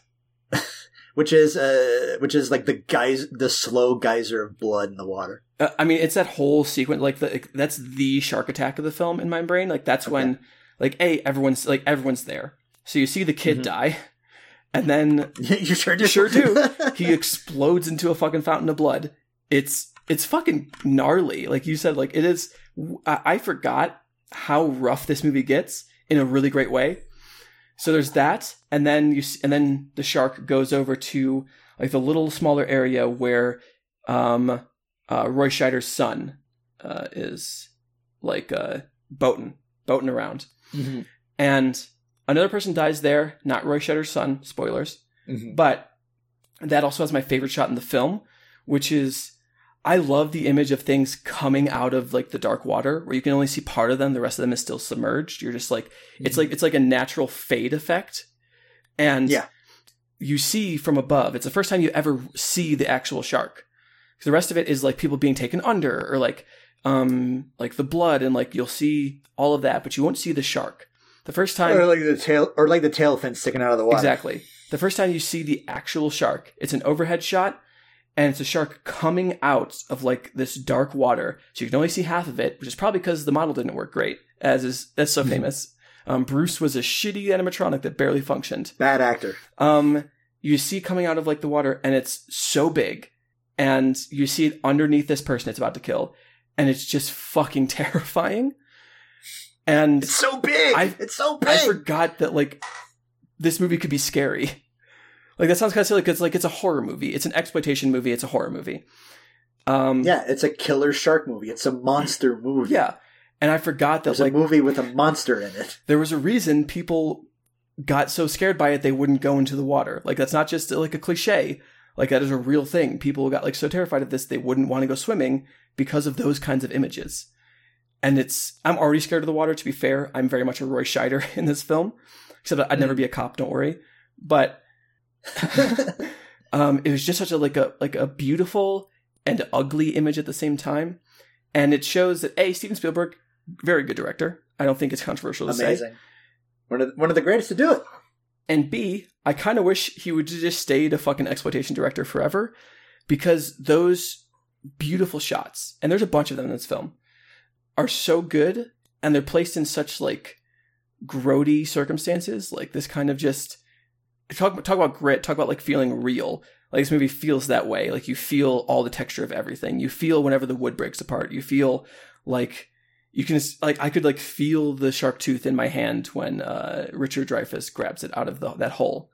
which is uh, which is like the guys, the slow geyser of blood in the water. Uh, I mean, it's that whole sequence. Like the that's the shark attack of the film in my brain. Like that's Okay. when like a everyone's like everyone's there. So you see the kid Mhm. die, and then you sure do. Sure do. he explodes into a fucking fountain of blood. It's it's fucking gnarly. Like you said, like it is. I, I forgot how rough this movie gets in a really great way. So there's that, and then you and then the shark goes over to like the little smaller area where um uh Roy Scheider's son uh is like uh boating boating around. Mhm. And another person dies there, not Roy Scheider's son, spoilers. Mhm. But that also has my favorite shot in the film, which is I love the image of things coming out of like the dark water where you can only see part of them, the rest of them is still submerged. You're just like it's like it's like a natural fade effect. And Yeah. you see from above. It's the first time you ever see the actual shark. The rest of it is like people being taken under or like um like the blood and like you'll see all of that, but you won't see the shark. The first time or like the tail, or like the tail fin sticking out of the water. Exactly. The first time you see the actual shark, it's an overhead shot, and it's a shark coming out of like this dark water. So you can only see half of it, which is probably because the model didn't work great, as is that's so famous. Um, Bruce was a shitty animatronic that barely functioned. Bad actor. Um, you see coming out of like the water, and it's so big, and you see it underneath this person it's about to kill, and it's just fucking terrifying. And It's so big. I- it's so big. I forgot that like this movie could be scary. Like that sounds kind of silly because like it's a horror movie. It's an exploitation movie. It's a horror movie. Um, yeah, it's a killer shark movie. It's a monster movie. yeah. And I forgot that There's like a movie with a monster in it. there was a reason people got so scared by it they wouldn't go into the water. Like that's not just like a cliche. Like that is a real thing. People got like so terrified of this they wouldn't want to go swimming because of those kinds of images. And it's I'm already scared of the water. To be fair, I'm very much a Roy Scheider in this film. Except I'd never be a cop. Don't worry. But um, it was just such a like a like a beautiful and ugly image at the same time, and it shows that a Steven Spielberg, very good director. I don't think it's controversial to say. One of the, one of the greatest to do it. And B, I kind of wish he would just stayed a fucking exploitation director forever, because those beautiful shots, and there's a bunch of them in this film, are so good, and they're placed in such like grody circumstances, like this kind of just talk talk about grit. Talk about like feeling real. Like this movie feels that way. Like you feel all the texture of everything. You feel whenever the wood breaks apart. You feel like you can like I could like feel the sharp tooth in my hand when uh, Richard Dreyfuss grabs it out of the, that hole.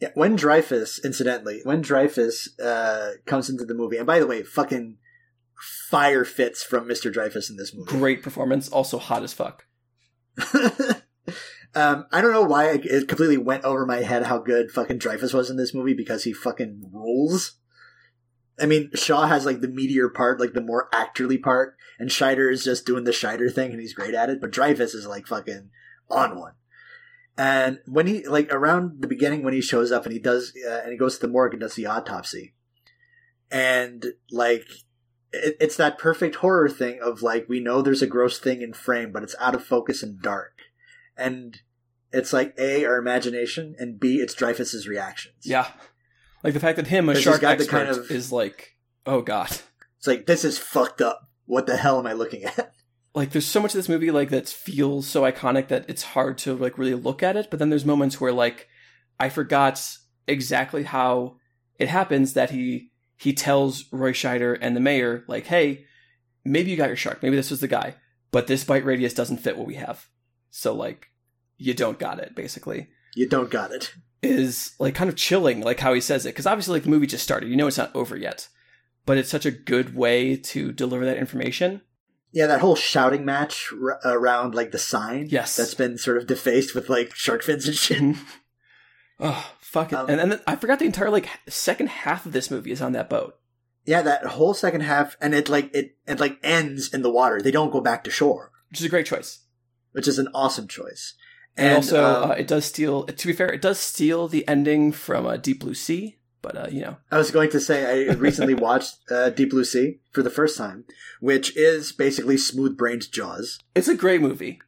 Yeah, when Dreyfuss, incidentally, when Dreyfuss uh, comes into the movie, and by the way, fucking fire fits from Mr. Dreyfuss in this movie. Great performance, also hot as fuck. um, I don't know why it completely went over my head how good fucking Dreyfuss was in this movie because he fucking rules. I mean, Shaw has like the meteor part, like the more actorly part, and Scheider is just doing the Scheider thing and he's great at it, but Dreyfuss is like fucking on one. And when he, like around the beginning when he shows up and he does, uh, and he goes to the morgue and does the autopsy, and like, it, it's that perfect horror thing of like, we know there's a gross thing in frame, but it's out of focus and dark. And it's like A, our imagination, and B, it's Dreyfuss's reactions. Yeah. Like the fact that him, a shark expert, kind of, is like, oh god. It's like this is fucked up. What the hell am I looking at? Like there's so much of this movie like that feels so iconic that it's hard to like really look at it. But then there's moments where like I forgot exactly how it happens that he he tells Roy Scheider and the mayor like, hey, maybe you got your shark, maybe this was the guy, but this bite radius doesn't fit what we have. So like, you don't got it, basically. You don't got it is like kind of chilling, like how he says it, because obviously like the movie just started, you know it's not over yet, but it's such a good way to deliver that information. Yeah, that whole shouting match r- uh, around like the sign. Yes, that's been sort of defaced with like shark fins and shit. Oh fuck it! Um, and and I forgot the entire like second half of this movie is on that boat. Yeah, that whole second half, and it like it it like ends in the water. They don't go back to shore, which is a great choice. Which is an awesome choice. And, and also, um, uh, it does steal. To be fair, it does steal the ending from uh, Deep Blue Sea. But uh, you know, I was going to say I recently watched uh, Deep Blue Sea for the first time, which is basically smooth brained Jaws. It's a great movie.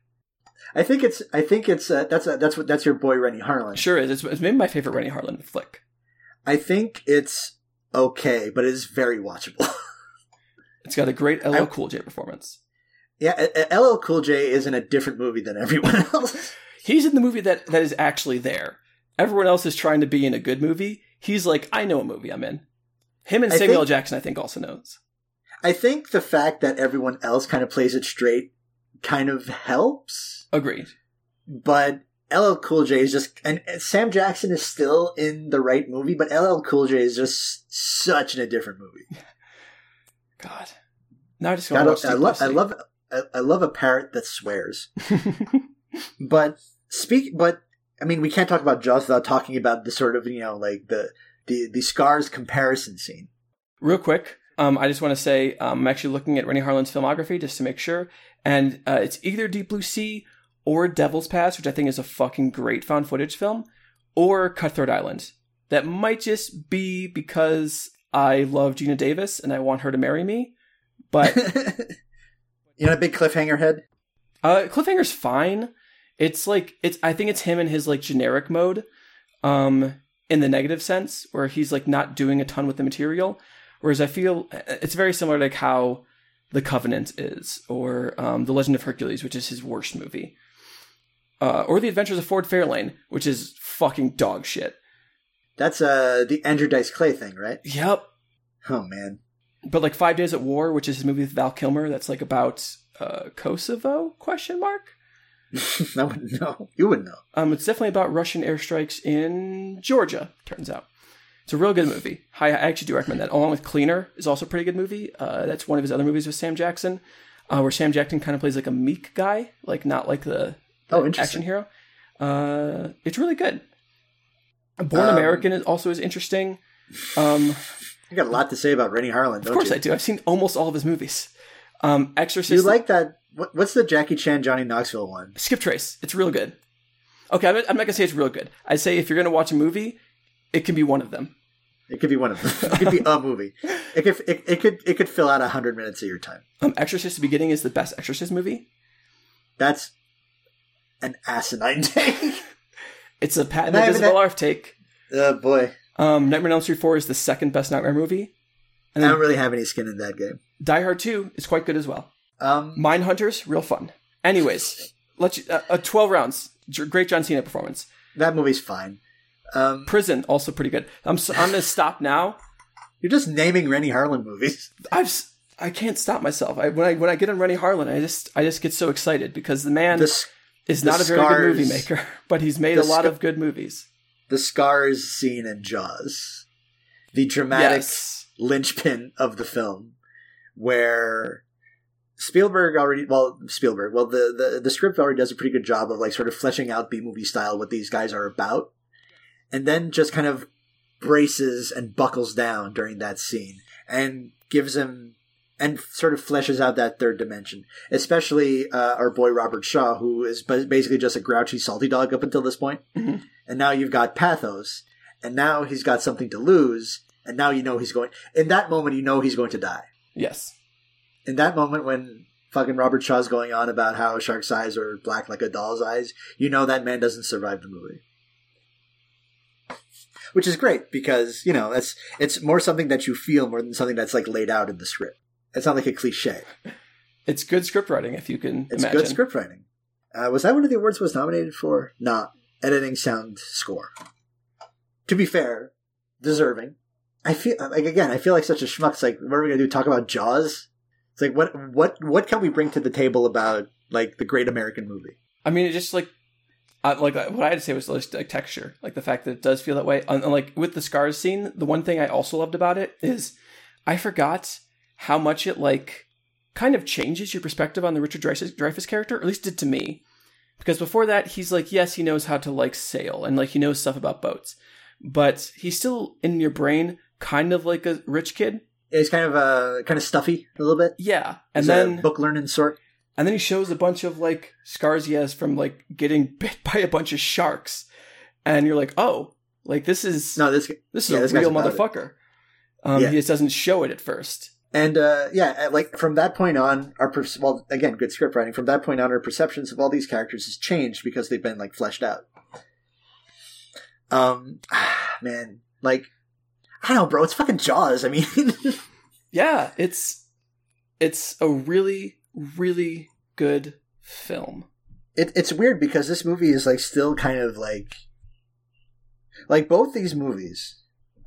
I think it's. I think it's. Uh, that's uh, that's what that's your boy Renny Harlin. Sure is. It's, it's maybe my favorite Renny Harlin flick. I think it's okay, but it is very watchable. it's got a great LL Cool J performance. Yeah, LL Cool J is in a different movie than everyone else. He's in the movie that that is actually there. Everyone else is trying to be in a good movie. He's like, I know a movie I'm in. Him and Samuel think, Jackson, I think, also knows. I think the fact that everyone else kind of plays it straight kind of helps. Agreed. But LL Cool J is just, and Sam Jackson is still in the right movie, but LL Cool J is just such in a different movie. God. Now I just want to watch I, love, I love, I, I love a parrot that swears. but speak, but I mean, we can't talk about Jaws without talking about the sort of you know like the the the scars comparison scene. Real quick, um, I just want to say um, I'm actually looking at Renny Harlin's filmography just to make sure, and uh, it's either Deep Blue Sea or Devil's Pass, which I think is a fucking great found footage film, or Cutthroat Island. That might just be because I love Geena Davis and I want her to marry me, but you know, a big cliffhanger head. Uh, cliffhanger's fine it's like it's I think it's him in his like generic mode, um, in the negative sense where he's like not doing a ton with the material. Whereas I feel it's very similar to like how The Covenant is, or um, The Legend of Hercules, which is his worst movie, uh, or The Adventures of Ford Fairlane, which is fucking dog shit. That's uh the Andrew Dice Clay thing, right? Yep. Oh man. But like Five Days at War, which is his movie with Val Kilmer, that's like about uh, Kosovo? Question mark. I wouldn't know. You wouldn't know. Um, it's definitely about Russian airstrikes in Georgia. Turns out, it's a real good movie. I, I actually do recommend that. Along with Cleaner is also a pretty good movie. Uh, that's one of his other movies with Sam Jackson, uh, where Sam Jackson kind of plays like a meek guy, like not like the, the oh, action hero. Uh, it's really good. Born um, American is also is interesting. Um, I got a lot to say about Renny Harlin. of course, you? I do. I've seen almost all of his movies. Um, Exorcist. You like that what's the Jackie Chan Johnny Knoxville one? Skip Trace. It's real good. Okay, I'm, I'm not gonna say it's real good. I say if you're gonna watch a movie, it can be one of them. It could be one of them. It could be a movie. It could it, it could it could fill out hundred minutes of your time. Um, Exorcist: The Beginning is the best Exorcist movie. That's an asinine take. it's a Patton Invisible take. Oh boy. Um, Nightmare on Elm Street Four is the second best Nightmare movie. And I don't really have any skin in that game. Die Hard Two is quite good as well. Um, Mindhunters, real fun. Anyways, let's uh, uh, twelve rounds. Great John Cena performance. That movie's fine. Um, Prison also pretty good. I'm I'm gonna stop now. you're just naming Renny Harlin movies. I've I can't stop myself. I, when I when I get on Renny Harlin, I just I just get so excited because the man The, is not a very good movie maker, but he's made a lot sca- of good movies. the scars scene in Jaws, the dramatic Yes. linchpin of the film, where Spielberg already well Spielberg well the, the the script already does a pretty good job of like sort of fleshing out B movie style what these guys are about, and then just kind of braces and buckles down during that scene and gives him and sort of fleshes out that third dimension, especially uh, our boy Robert Shaw, who is basically just a grouchy, salty dog up until this point. Mhm. and now you've got pathos, and now he's got something to lose, and now you know he's going. In that moment, you know he's going to die. Yes. In that moment, when fucking Robert Shaw's going on about how shark's eyes are black like a doll's eyes, you know that man doesn't survive the movie. Which is great because you know that's it's more something that you feel more than something that's like laid out in the script. It's not like a cliche. It's good script writing if you can It's imagine. good script writing. Uh, was that one of the awards was nominated for? Nah, editing, sound, score. To be fair, deserving. I feel like again, I feel like such a schmuck. It's like, what are we gonna do? Talk about Jaws? It's like, what, what, what can we bring to the table about like the great American movie? I mean, it just like, I, like what I had to say was like texture, like the fact that it does feel that way. And, like with the scars scene, the one thing I also loved about it is I forgot how much it like kind of changes your perspective on the Richard Dreyfuss, character, or at least did to me. Because before that, he's like, yes, he knows how to like sail and like he knows stuff about boats, but he's still in your brain kind of like a rich kid. It's kind of uh, kind of stuffy a little bit. Yeah, and He's then book learning sort. And then he shows a bunch of like scars he has from like getting bit by a bunch of sharks. And you're like, oh, like this is No, this this is yeah, a this real motherfucker. Um, Yeah. He just doesn't show it at first. And uh, yeah, like from that point on, our per- well, again, good script writing. From that point on, our perceptions of all these characters has changed because they've been like fleshed out. Um, man, like I don't know, bro. It's fucking Jaws. I mean, Yeah, it's it's a really really good film. it, it's weird because this movie is like still kind of like, like both these movies.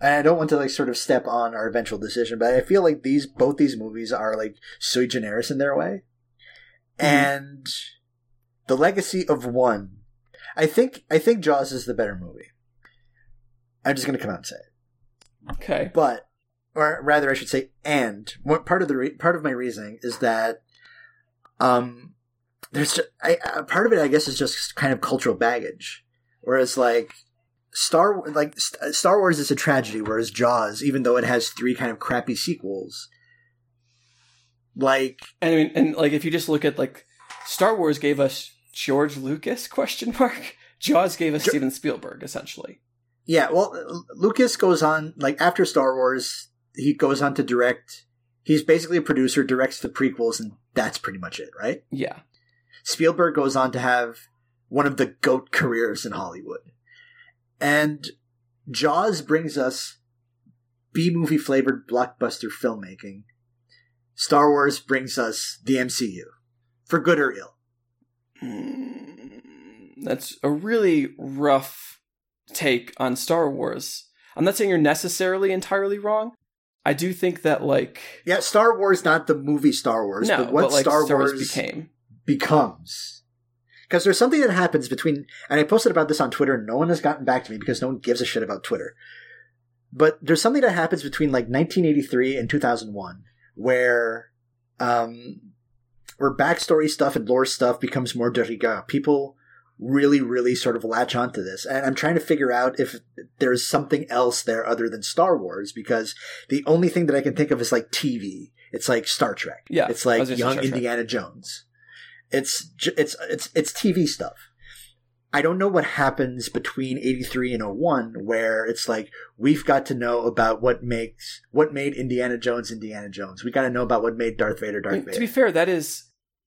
And I don't want to like sort of step on our eventual decision, but I feel like these both these movies are like sui generis in their way, Mhm. and the legacy of one. I think I think Jaws is the better movie. I'm just gonna come out and say it, Okay. but or rather, I should say, and what part of the re- part of my reasoning is that, um, there's I, uh, part of it I guess is just kind of cultural baggage, whereas like Star like St- Star Wars is a tragedy, whereas Jaws, even though it has three kind of crappy sequels, like And I mean, and like if you just look at like Star Wars gave us George Lucas question mark. Jaws gave us Jo- Steven Spielberg essentially. yeah, well, Lucas goes on like after Star Wars, he goes on to direct. He's basically a producer, directs the prequels, and that's pretty much it, right? Yeah. Spielberg goes on to have one of the GOAT careers in Hollywood. And Jaws brings us B movie flavored blockbuster filmmaking. Star Wars brings us the MCU. For good or ill. Mm, That's a really rough take on Star Wars. I'm not saying you're necessarily entirely wrong. I do think that like Yeah, Star Wars, not the movie Star Wars, no, but what like Star, Star Wars, Wars became. becomes. Because there's something that happens between, and I posted about this on Twitter, and no one has gotten back to me because no one gives a shit about Twitter. But there's something that happens between like 1983 and 2001 where, um, where backstory stuff and lore stuff becomes more de rigueur. People really, really sort of latch onto this. And I'm trying to figure out if there's something else there other than Star Wars because the only thing that I can think of is like TV. It's like Star Trek. Yeah, It's like was gonna say young Indiana Jones. It's it's it's it's TV stuff. I don't know what happens between 83 and 01 where it's like we've got to know about what makes what made Indiana Jones Indiana Jones. We got to know about what made Darth Vader I Darth mean, Vader. to be fair, that is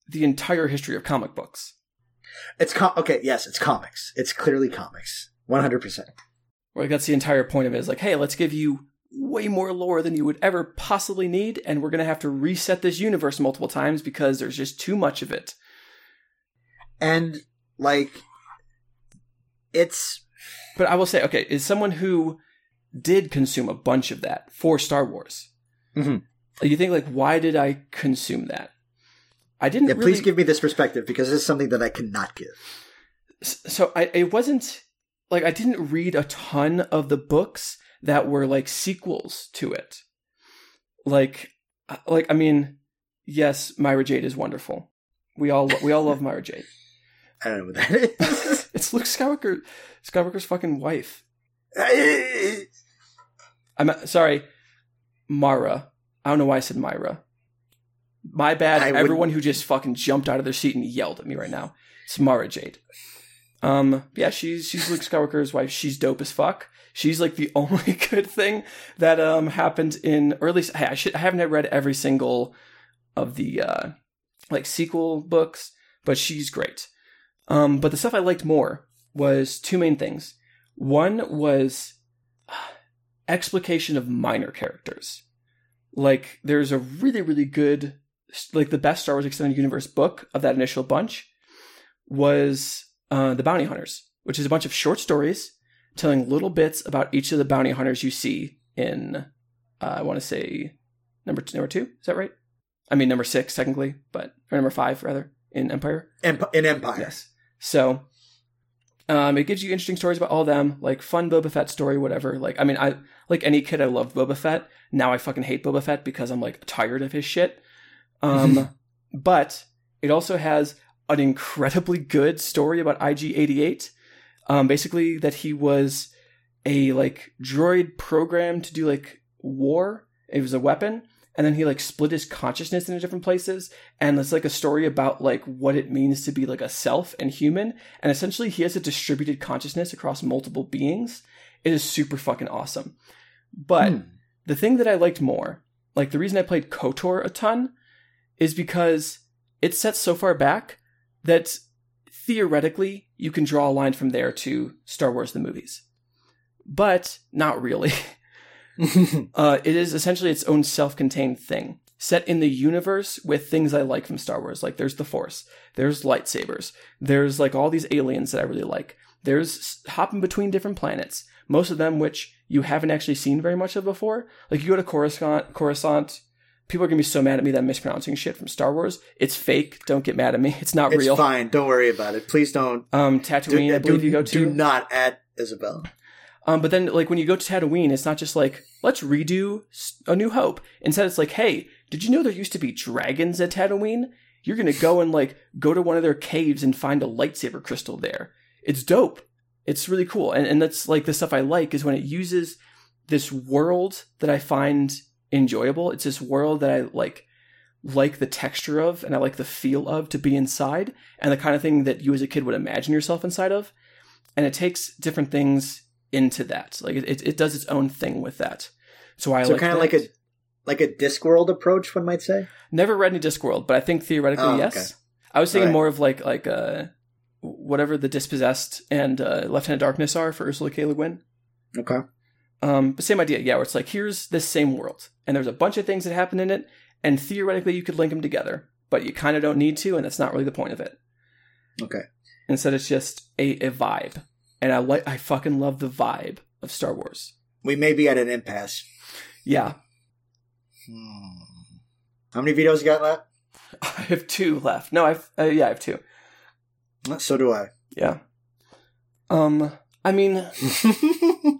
the entire history of comic books. It's com- okay, yes, it's comics. It's clearly comics. 100%. Like that's the entire point of it is like, hey, let's give you way more lore than you would ever possibly need, and we're gonna have to reset this universe multiple times because there's just too much of it. And like it's but I will say, okay, is someone who did consume a bunch of that for Star Wars. Mhm. You think like, why did I consume that? I didn't. Yeah, really, please give me this perspective because this is something that I cannot give. so I it wasn't like I didn't read a ton of the books that were like sequels to it. Like uh, like I mean, yes, Myra Jade is wonderful. We all we all love Myra Jade. I don't know what that is. It's Luke Skywalker Skywalker's fucking wife. I'm sorry, Mara. I don't know why I said Myra. My bad. I Everyone who just fucking jumped out of their seat and yelled at me right now. It's Mara Jade. Um, yeah, she's she's Luke Skywalker's wife. She's dope as fuck. She's like the only good thing that um happened in, or at least hey, I should I haven't read every single of the uh like sequel books, but she's great. Um, but the stuff I liked more was two main things. One was explication of minor characters. Like there's a really really good like the best Star Wars extended universe book of that initial bunch was uh, the Bounty Hunters, which is a bunch of short stories telling little bits about each of the bounty hunters you see in uh, I want to say number number two. Is that right? I mean number six technically, but or number five rather in Empire. Emp- in Empire. Yes. So um, it gives you interesting stories about all of them, like fun Boba Fett story, whatever. Like, I mean, I like any kid, I loved Boba Fett. Now I fucking hate Boba Fett because I'm like tired of his shit. Um, but it also has an incredibly good story about IG88. Um, basically, that he was a like droid programmed to do like war. It was a weapon, and then he like split his consciousness into different places and it's like a story about like what it means to be like a self and human and essentially he has a distributed consciousness across multiple beings it is super fucking awesome but Hmm. the thing that i liked more like the reason i played kotor a ton is because it's set so far back that theoretically you can draw a line from there to star wars the movies. But not really. Uh, it is essentially its own self-contained thing set in the universe with things i like from star wars like there's the force there's lightsabers there's like all these aliens that i really like. There's hopping between different planets most of them which you haven't actually seen very much of before. Like you go to coruscant coruscant people are gonna be so mad at me that i'm mispronouncing shit from star wars it's fake don't get mad at me it's not real. it's real fine. Don't worry about it. Please don't. um Do, tatooine i believe do- you go to. do not add Isabel. um, but then, like when you go to Tatooine, it's not just like let's redo A New Hope. Instead, it's like, hey, did you know there used to be dragons at Tatooine? You're gonna go and like go to one of their caves and find a lightsaber crystal there. It's dope. It's really cool, and and that's like the stuff I like is when it uses this world that I find enjoyable. It's this world that I like like the texture of and I like the feel of to be inside and the kind of thing that you as a kid would imagine yourself inside of. And it takes different things into that. Like it, it, does its own thing with that. So I so like kind of like a like a Discworld approach, one might say. never read any Discworld, but I think theoretically Oh, yes. okay. I was thinking Alright. more of like like uh whatever the dispossessed and uh, Left Hand of Darkness are for Ursula K. Le Guin. Okay. Um, but same idea, yeah. Where it's like here's this same world, and there's a bunch of things that happen in it, and theoretically you could link them together, but you kind of don't need to, and that's not really the point of it. Okay. Instead, it's just a, a vibe, and I like I fucking love the vibe of Star Wars. We may be at an impasse. Yeah, Hmm. How many videos you got left? I have two left. No, I've uh, yeah, I have two. So do I. Yeah. Um, I mean,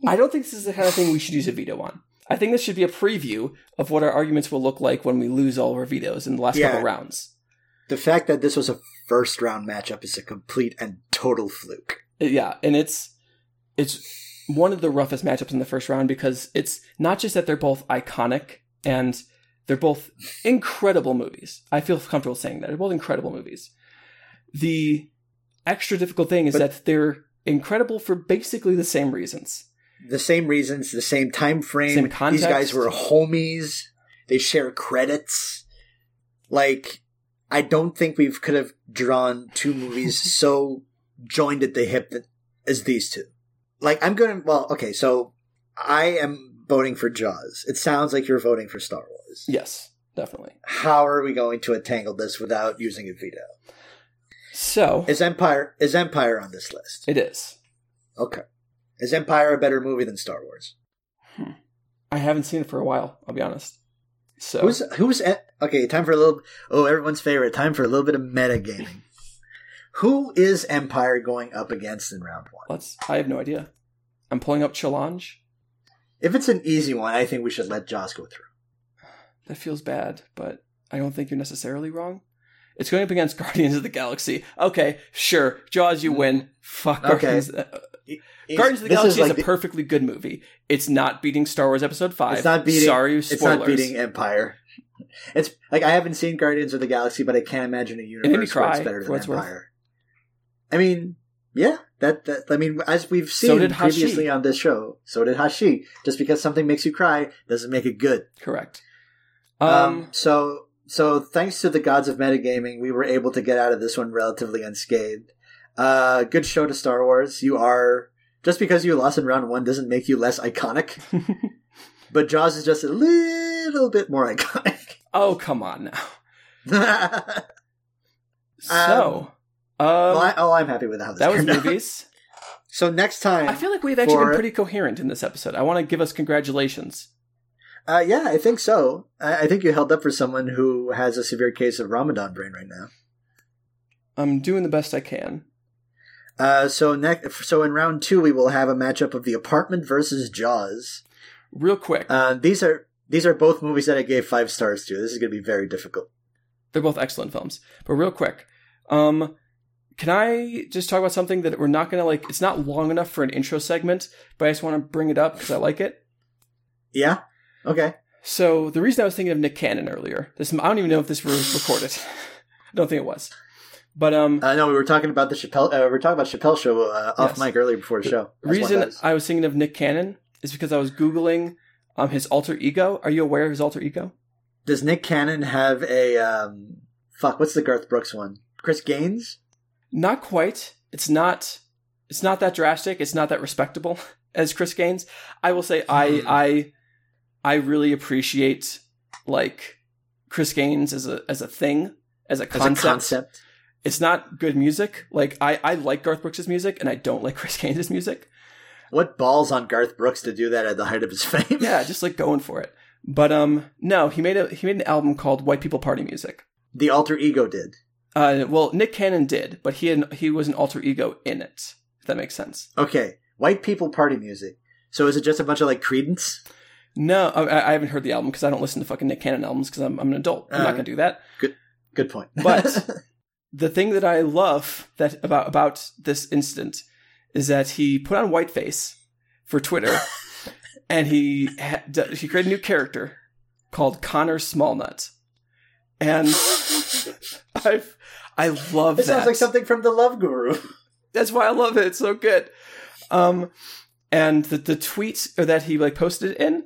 I don't think this is the kind of thing we should use a veto on. I think this should be a preview of what our arguments will look like when we lose all of our vetoes in the last Yeah. couple rounds. the fact that this was a first round matchup is a complete and total fluke. Uh, yeah, and it's it's one of the roughest matchups in the first round because it's not just that they're both iconic and they're both incredible movies. I feel comfortable saying that. They're both incredible movies. The extra difficult thing is But- that they're incredible for basically the same reasons. The same reasons, the same time frame. Same These guys were homies. They share credits. Like, I don't think we could have drawn two movies so joined at the hip that, as these two. Like, I'm gonna. Well, okay, so I am voting for Jaws. It sounds like you're voting for Star Wars. Yes, definitely. How are we going to entangle this without using a veto? So Is Empire is Empire on this list? it is. Okay. Is Empire a better movie than Star Wars? Hmm. I haven't seen it for a while. I'll be honest. So Who's who's okay? Time for a little. Oh, everyone's favorite. Time for a little bit of metagaming. Who is Empire going up against in round one? let's. I have no idea. I'm pulling up challenge. If it's an easy one, I think we should let Jaws go through. That feels bad, but I don't think you're necessarily wrong. It's going up against Guardians of the Galaxy. Okay, sure. Jaws, you win. Fuck Okay. Guardians. uh, Is- Guardians of the Galaxy is, like a perfectly good movie. It's not beating Star Wars Episode Five. It's not beating. Sorry, spoilers. It's not beating Empire. It's like I haven't seen Guardians of the Galaxy, but I can't imagine a universe made me where it's better than it's worth. Empire. I mean, yeah, that that I mean, as we've So seen Hashi. previously on this show, so did Hashi. Just because something makes you cry doesn't make it good. Correct. Um, Um, so so thanks to the gods of metagaming, we were able to get out of this one relatively unscathed. Uh, good show to Star Wars. You are just because you lost in round one doesn't make you less iconic. but Jaws is just a little bit more iconic. oh come on now. So, um, I, oh, I'm happy with how this that was out. movies. So next time, I feel like we've actually For- been pretty coherent in this episode. I want to give us congratulations. Uh, yeah, I think so. I, I think you held up for someone who has a severe case of Ramadan brain right now. I'm doing the best I can. Uh, so next, so in round two, we will have a matchup of The Apartment versus Jaws. Real quick, Uh, these are these are both movies that I gave five stars to. This is going to be very difficult. they're both excellent films. But real quick, um, can I just talk about something that we're not gonna like? It's not long enough for an intro segment, but I just want to bring it up because I like it. Yeah. Okay. So the reason I was thinking of Nick Cannon earlier, this I don't even know if this was recorded. I don't think it was. But um, Uh, no, we were talking about the Chappelle. Uh, we were talking about Chappelle show uh, off Yes. mic earlier before the show. one reason. I was thinking of Nick Cannon is because I was googling um his alter ego. Are you aware of his alter ego? Does Nick Cannon have a um? Fuck, what's the Garth Brooks one? Chris Gaines. Not quite. It's not. It's not that drastic. It's not that respectable as Chris Gaines. I will say I Hmm. I I really appreciate like Chris Gaines as a as a thing as a As concept. a concept. It's not good music. Like I I like Garth Brooks' music and I don't like Chris Gaines' music. What balls on Garth Brooks to do that at the height of his fame? Yeah, just like going for it. But um no, he made a he made an album called White People Party Music. the alter ego did. Uh well Nick Cannon did, but he had, he was an alter ego in it. If that makes sense. Okay, white people party music. So is it just a bunch of like Creedence? No, I, I haven't heard the album because I don't listen to fucking Nick Cannon albums because I'm, I'm an adult. I'm Uh, not gonna do that. Good good point. But- The thing that I love that about about this incident is that he put on whiteface for Twitter, and he he created a new character called Connor Smallnut, and I've I love it that. sounds like something from the Love Guru. That's why I love it. It's so good. Um, and the the tweet that he like posted in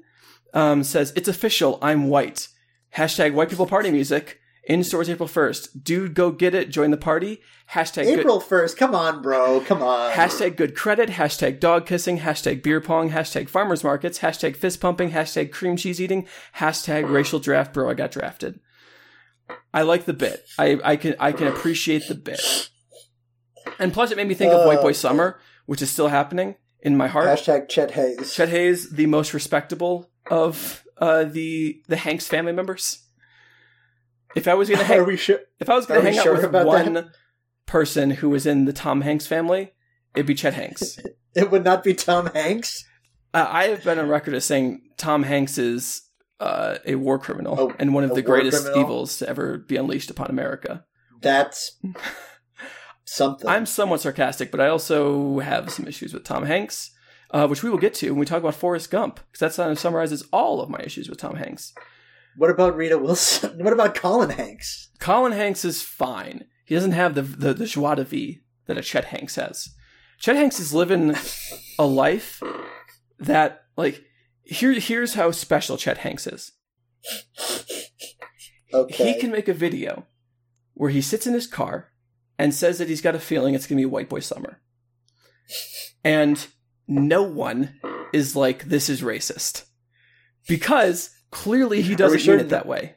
um, says it's official. I'm white. Hashtag white people party music in stores April first. Dude, go get it. Join the party. Hashtag good, April first. Come on, bro. Come on. hashtag good credit. Hashtag dog kissing. Hashtag beer pong. Hashtag farmers markets. Hashtag fist pumping. Hashtag cream cheese eating. Hashtag racial draft. Bro, I got drafted. I like the bit. I I can I can appreciate the bit. And plus, it made me think of White Boy Oh. Summer, which is still happening in my heart. Hashtag Chet Hanks. Chet Hanks, the most respectable of uh, the the Hanks family members. If I was gonna Are hang, sure? if I was gonna we hang out sure with about one that? person who was in the Tom Hanks family, it'd be Chet Hanks. It would not be Tom Hanks. uh, I have been on record as saying Tom Hanks is uh, a war criminal Oh, and one of the greatest criminal? evils to ever be unleashed upon America. That's something. I'm somewhat sarcastic, but I also have some issues with Tom Hanks, uh, which we will get to when we talk about Forrest Gump, because that kind of summarizes all of my issues with Tom Hanks. What about Rita Wilson? What about Colin Hanks? Colin Hanks is fine. He doesn't have the the, the joie de vivre that a Chet Hanks has. Chet Hanks is living a life that, like, here here's how special Chet Hanks is. Okay. He can make a video where he sits in his car and says that he's got a feeling it's going to be a white boy summer. And no one is like, this is racist. Because clearly he doesn't sure mean it that- that way.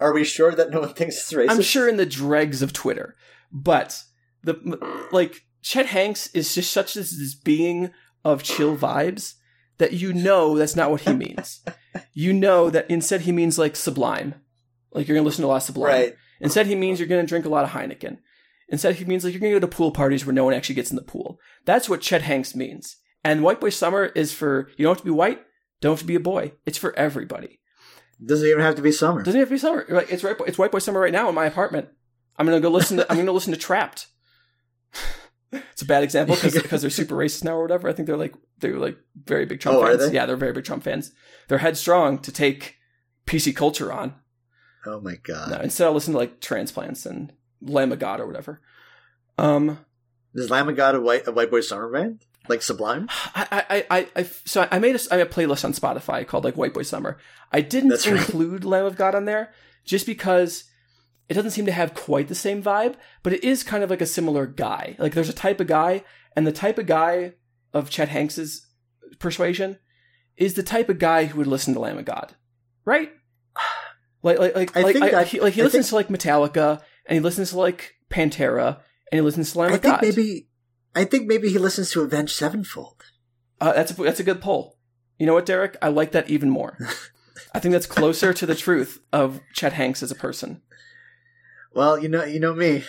Are we sure that no one thinks it's racist? I'm sure in the dregs of Twitter. But, the like, Chet Hanks is just such this, this being of chill vibes that you know that's not what he means. you know that instead he means like Sublime. Like you're gonna listen to a lot of Sublime. Right. Instead he means you're gonna drink a lot of Heineken. Instead he means like you're gonna go to pool parties where no one actually gets in the pool. That's what Chet Hanks means. And White Boy Summer is for you don't have to be white, don't have to be a boy. It's for everybody. Doesn't even have to be summer. Doesn't have to be summer. Like it's right. It's White Boy Summer right now in my apartment. I'm gonna go listen to. I'm gonna listen to Trapt. it's a bad example because they're super racist now or whatever. I think they're like they're like very big Trump Oh, are fans. they? Yeah, they're very big Trump fans. They're headstrong to take PC culture on. Oh my god. No, instead, I listen to like transplants and Lamb of God or whatever. Um, Is Lamb of God a white a white boy summer band? Like Sublime? I, I, I, I so I made a, I made a playlist on Spotify called like White Boy Summer. I didn't That's right. include Lamb of God on there just because it doesn't seem to have quite the same vibe, but it is kind of like a similar guy. Like there's a type of guy, and the type of guy of Chet Hanks's persuasion is the type of guy who would listen to Lamb of God, right? Like, like, like, I like, think I- he, like he I listens think- to like Metallica, and he listens to like Pantera, and he listens to Lamb I of think God. maybe I think maybe he listens to Avenged Sevenfold. Uh, that's a, that's a good poll. You know what, Derek? I like that even more. I think that's closer to the truth of Chet Hanks as a person. Well, you know you know me.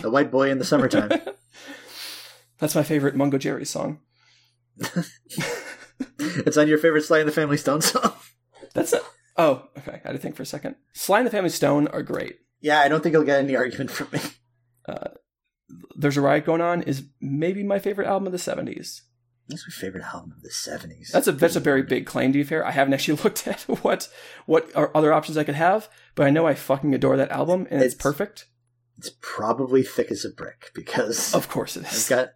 The white boy in the summertime. That's my favorite Mungo Jerry song. it's on your favorite Sly and the Family Stone song. That's it. Oh, okay. I had to think for a second. Sly and the Family Stone are great. Yeah, I don't think you'll get any argument from me. There's a Riot Going On is maybe my favorite album of the 70s. That's my favorite album of the seventies. That's a that's a very big claim to be fair. I haven't actually looked at what what are other options I could have, but I know I fucking adore that album and it's, It's- perfect. It's probably thick as a brick because Of course it I've got,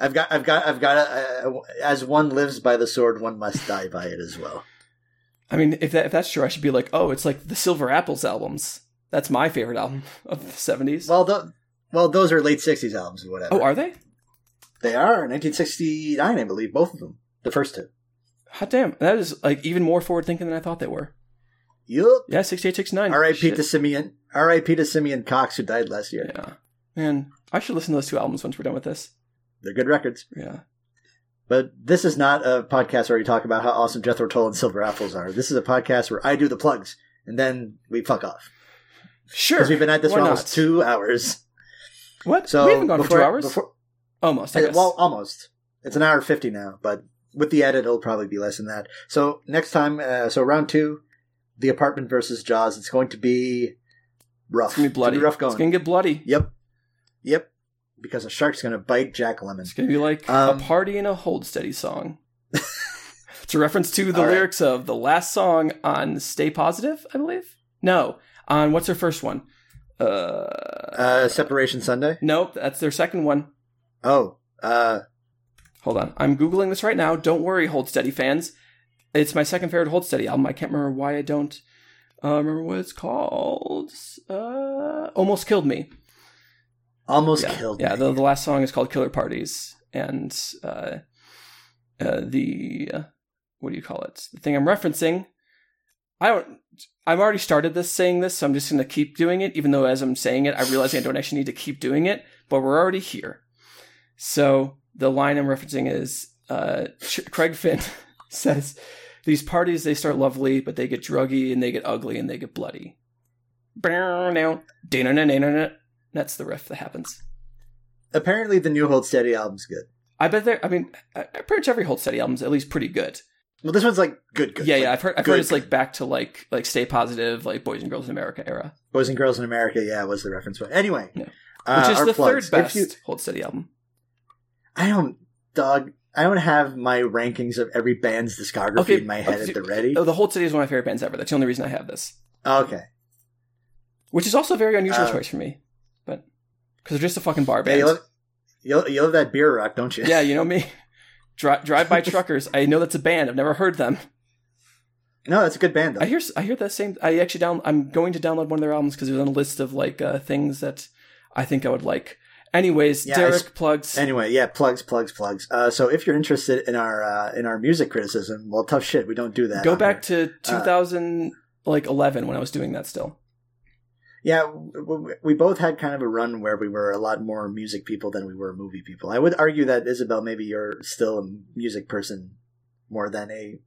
I've got, I've got, I've got. A, uh, as one lives by the sword, one must die by it as well. I mean, if that if that's true, I should be like, oh, it's like the Silver Apples albums. That's my favorite album of the seventies. Well, th- well, those are late '60s albums or whatever. oh, are they? they are 1969, I believe, both of them. The first two. Hot damn, that is like even more forward thinking than I thought they were. Yup. Yeah, 68, 69. R.I.P. To Simeon. R.I.P. to Simeon Coxe, who died last year. Yeah, man, I should listen to those two albums once we're done with this. They're good records. Yeah, But this is not a podcast where we talk about how awesome Jethro Tull and Silver Apples are. This is a podcast where I do the plugs and then we fuck off sure. because we've been at this for not? almost two hours. What? So we haven't gone for before- two hours. Before, Almost. I guess. well, almost. It's an hour fifty now, but with the edit, it'll probably be less than that. So next time, uh, so round two, the apartment versus Jaws. It's going to be rough. it's gonna be bloody. rough going. It's gonna get bloody. Yep. Yep. Because a shark's going to bite Jack Lemmon. It's gonna be like Um, a party in a hold steady song. it's a reference to the All right. lyrics of the last song on "Stay Positive," I believe. No, on what's her first one? Uh, Uh, Separation Sunday. nope, that's their second one. Oh, uh, Hold on, I'm googling this right now. Don't worry, Hold Steady fans. It's my second favorite Hold Steady album. I can't remember why I don't uh, remember what it's called. Uh, Almost killed me. almost yeah, killed yeah. me. The, the last song is called "Killer Parties," and uh, uh, the uh, what do you call it? The thing I'm referencing. I don't. I've already started this saying this, so I'm just going to keep doing it. Even though as I'm saying it, I realize I don't actually need to keep doing it. But we're already here. So the line I'm referencing is uh, Craig Finn says, "These parties they start lovely, but they get druggy and they get ugly and they get bloody." Now, that's the riff that happens. Apparently, the new Hold Steady album's good. I bet there. I mean, I- I pretty much every Hold Steady album at least pretty good. Well, this one's like good, good. yeah, Like, yeah. I've heard. I've good, heard it's like back to like like Stay Positive, like Boys and Girls in America era, Boys and Girls in America. Yeah, was the reference. But anyway, Yeah. uh, which is the plugs. third best you- Hold Steady album. I don't, dog. I don't have my rankings of every band's discography Okay, in my head okay, at the ready. Oh, the Hold Steady is one of my favorite bands ever. That's the only reason I have this, Okay. which is also a very unusual Uh, choice for me, but because they're just a fucking bar Yeah, band. you, love, you, you love that beer rock, don't you? yeah, you know me. Dri- Drive by Truckers. I know that's a band. I've never heard them. No, that's a good band, though. I hear. I hear that same. I actually down. I'm going to download one of their albums because it's on a list of like uh, things that I think I would like. Anyways, Yeah, Derek it's- plugs. Anyway, yeah, plugs, plugs, plugs. Uh, so if you're interested in our uh, in our music criticism, well, tough shit, we don't do that. Go back here. to 2000 like 11 when I was doing that still. Yeah, we both had kind of a run where we were a lot more music people than we were movie people. I would argue that Isabel, maybe you're still a music person more than a.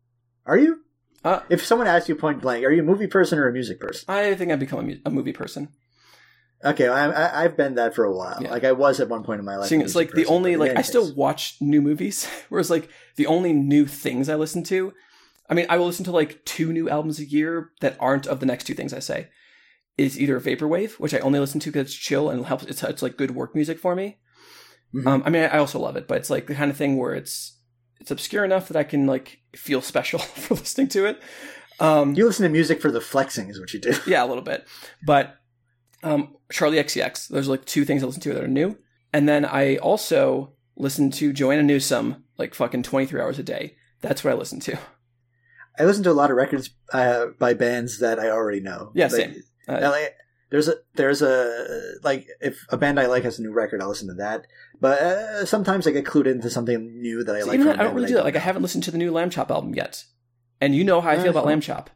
Are you? Uh, If someone asks you point blank, are you a movie person or a music person? I think I've become a, mu- a movie person. Okay, I, I, I've been that for a while. Yeah. Like I was at one point in my life. Seeing it's like the only like I still case- watch new movies, whereas like the only new things I listen to. I mean, I will listen to like two new albums a year that aren't of the next two things I say. Is either vaporwave, which I only listen to because it's chill and helps. It's it's like good work music for me. Mhm. Um, I mean, I also love it, but it's like the kind of thing where it's it's obscure enough that I can like feel special for listening to it. Um, You listen to music for the flexing, is what you do. yeah, a little bit. But um, Charli XCX, those are like two things I listen to that are new. And then I also listen to Joanna Newsom like fucking 23 hours a day. That's what I listen to. I listen to a lot of records uh, by bands that I already know. Yeah, Like, same. Uh, LA, there's a there's a like if a band I like has a new record, I'll listen to that. But uh, sometimes I get clued into something new that I so like. even that, I don't really do that. Like I haven't listened to the new Lambchop album yet. And you know how I feel about. Lambchop.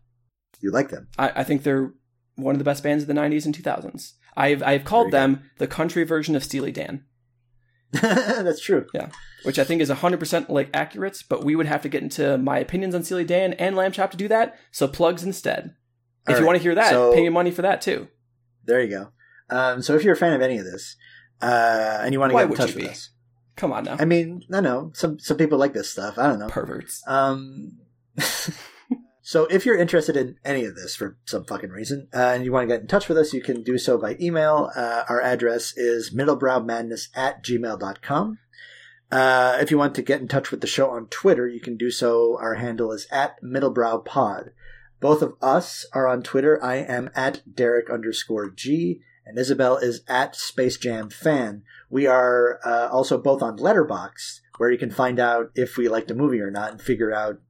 You like them? I, I think they're one of the best bands of the 90s and 2000s. I've I've called them the country version of Steely Dan. That's true. Yeah, which I think is 100% like accurate, but we would have to get into my opinions on Steely Dan and Lambchop to do that. So plugs instead. If All you want to hear that, so- pay me money for that too. There you go. Um, so if you're a fan of any of this, uh, and you want to Why get in touch with us, Come on now. I mean, I know some some people like this stuff. I don't know. Perverts. Um, so if you're interested in any of this for some fucking reason, uh, and you want to get in touch with us, you can do so by email. Uh, our address is middlebrowmadness at gmail.com. Uh, if you want to get in touch with the show on Twitter, you can do so. Our handle is at middlebrowpod. Both of us are on Twitter. I am at Derek underscore G, and Isabel is at Space Jam Fan. We are uh, also both on Letterboxd, where you can find out if we liked a movie or not and figure out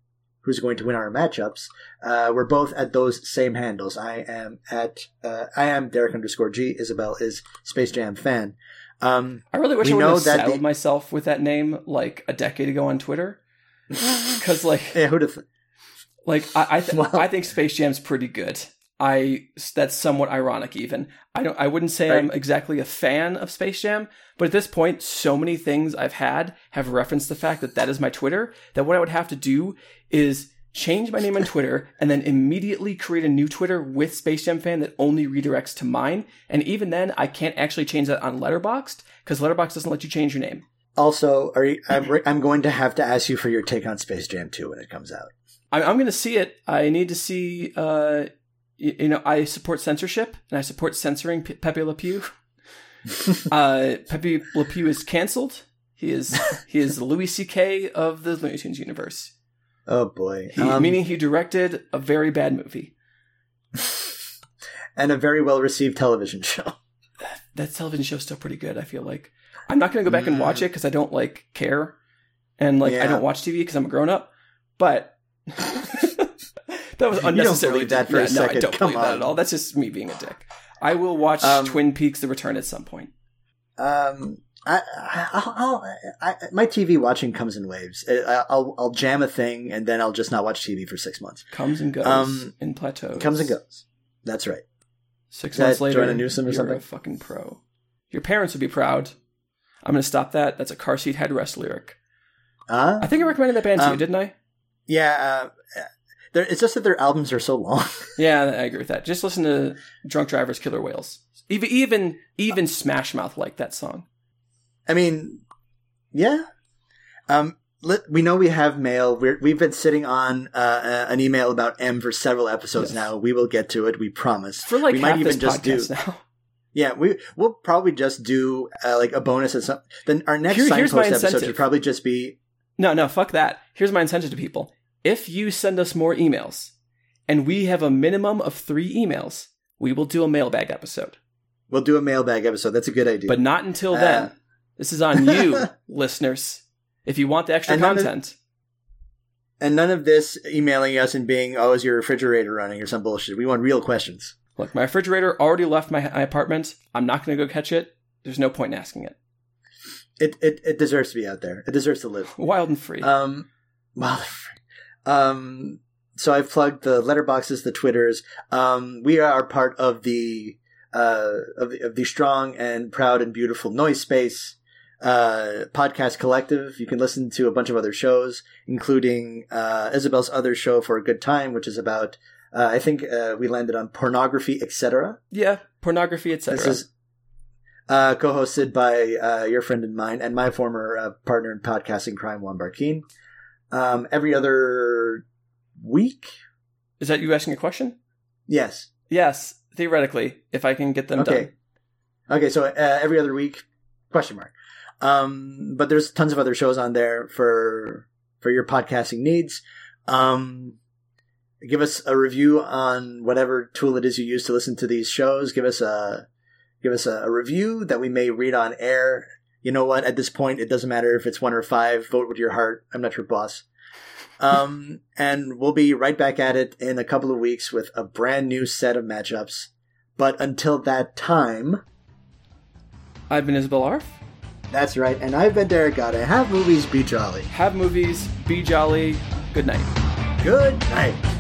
who's going to win our matchups. Uh, we're both at those same handles. I am at uh, I am Derek underscore G. Isabel is Space Jam Fan. Um, I really wish I would have saddled the- myself with that name like a decade ago on Twitter. Because like, yeah, who'd have? Like I I, th- Well- I think Space Jam's pretty good. I that's somewhat ironic even. I don't I wouldn't say Right. I'm exactly a fan of Space Jam, but at this point so many things I've had have referenced the fact that that is my Twitter that what I would have to do is change my name on Twitter and then immediately create a new Twitter with Space Jam fan that only redirects to mine. And even then I can't actually change that on Letterboxd because Letterboxd doesn't let you change your name. Also, are you, I'm, I'm going to have to ask you for your take on Space Jam 2 when it comes out. I'm, I'm going to see it. I need to see. Uh, you, you know, I support censorship and I support censoring Pe- Pepe Le Pew. uh, Pepe Le Pew is canceled. He is he is the Louis C.K. of the Looney Tunes universe. Oh boy, He, Um, meaning he directed a very bad movie. and a very well received television show. That television show's still pretty good. I feel like I'm not going to go back and watch it because I don't like care, and like I don't watch TV because I'm a grown up. But that was unnecessarily believe that for a yeah, No, I don't Come believe that at all. That's just me being a dick. I will watch Um, Twin Peaks: The Return at some point. Um, I, I, I'll, I, my TV watching comes in waves. I, I'll, I'll jam a thing and then I'll just not watch TV for six months. Comes and goes um, in plateaus. Comes and goes. That's right. Six Is months later, Joanna Newsom or you're something? a fucking pro. Your parents would be proud. I'm going to stop that. That's a car seat headrest lyric. Uh, I think I recommended that band to you, Um, didn't I? Yeah. Uh, it's just that their albums are so long. Yeah, I agree with that. Just listen to Drunk Drivers, Killer Whales. Even even even Smash Mouth like that song. I mean, yeah. Um, let, we know we have mail. We're, we've been sitting on uh, uh, an email about M for several episodes Yes. now. We will get to it. We promise. For like we half might even this just do. now. Yeah, we we'll probably just do uh, like a bonus at some. Then our next Here- signpost episode should probably just be No, no, fuck that. Here's my incentive to people. If you send us more emails, and we have a minimum of three emails, we will do a mailbag episode. we'll do a mailbag episode. That's a good idea. But not until Uh, then. This is on you, listeners. If you want the extra And none of- content, and none of this emailing us and being, oh, is your refrigerator running or some bullshit. We want real questions. look, my refrigerator already left my, my apartment. I'm not going to go catch it. There's no point in asking it. It it it deserves to be out there. It deserves to live. Wild and free. Um, well, um, so I've plugged the letterboxes, the Twitters. Um, we are part of the uh, of, the, of the strong and proud and beautiful Noise Space uh, podcast collective. You can listen to a bunch of other shows, including uh, Isabel's other show for a good time, which is about. Uh, I think uh, we landed on pornography, etc. Yeah, pornography, etc. This is uh, co-hosted by uh, your friend and mine, and my former uh, partner in podcasting, Crime Juan Barkin. Um, every other week. Is that you asking a question? Yes. Yes, theoretically, if I can get them Okay. done. Okay, so uh, every other week? Question mark. Um, but there's tons of other shows on there for for your podcasting needs. Um, give us a review on whatever tool it is you use to listen to these shows. Give us a give us a, a review that we may read on air. You know what? At this point, it doesn't matter if it's one or five. Vote with your heart. I'm not your boss. Um, and we'll be right back at it in a couple of weeks with a brand new set of matchups. But until that time, I've been Isabel Arf. that's right. And I've been Derek Gotta. Have movies, be jolly. Have movies, be jolly, good night. Good night.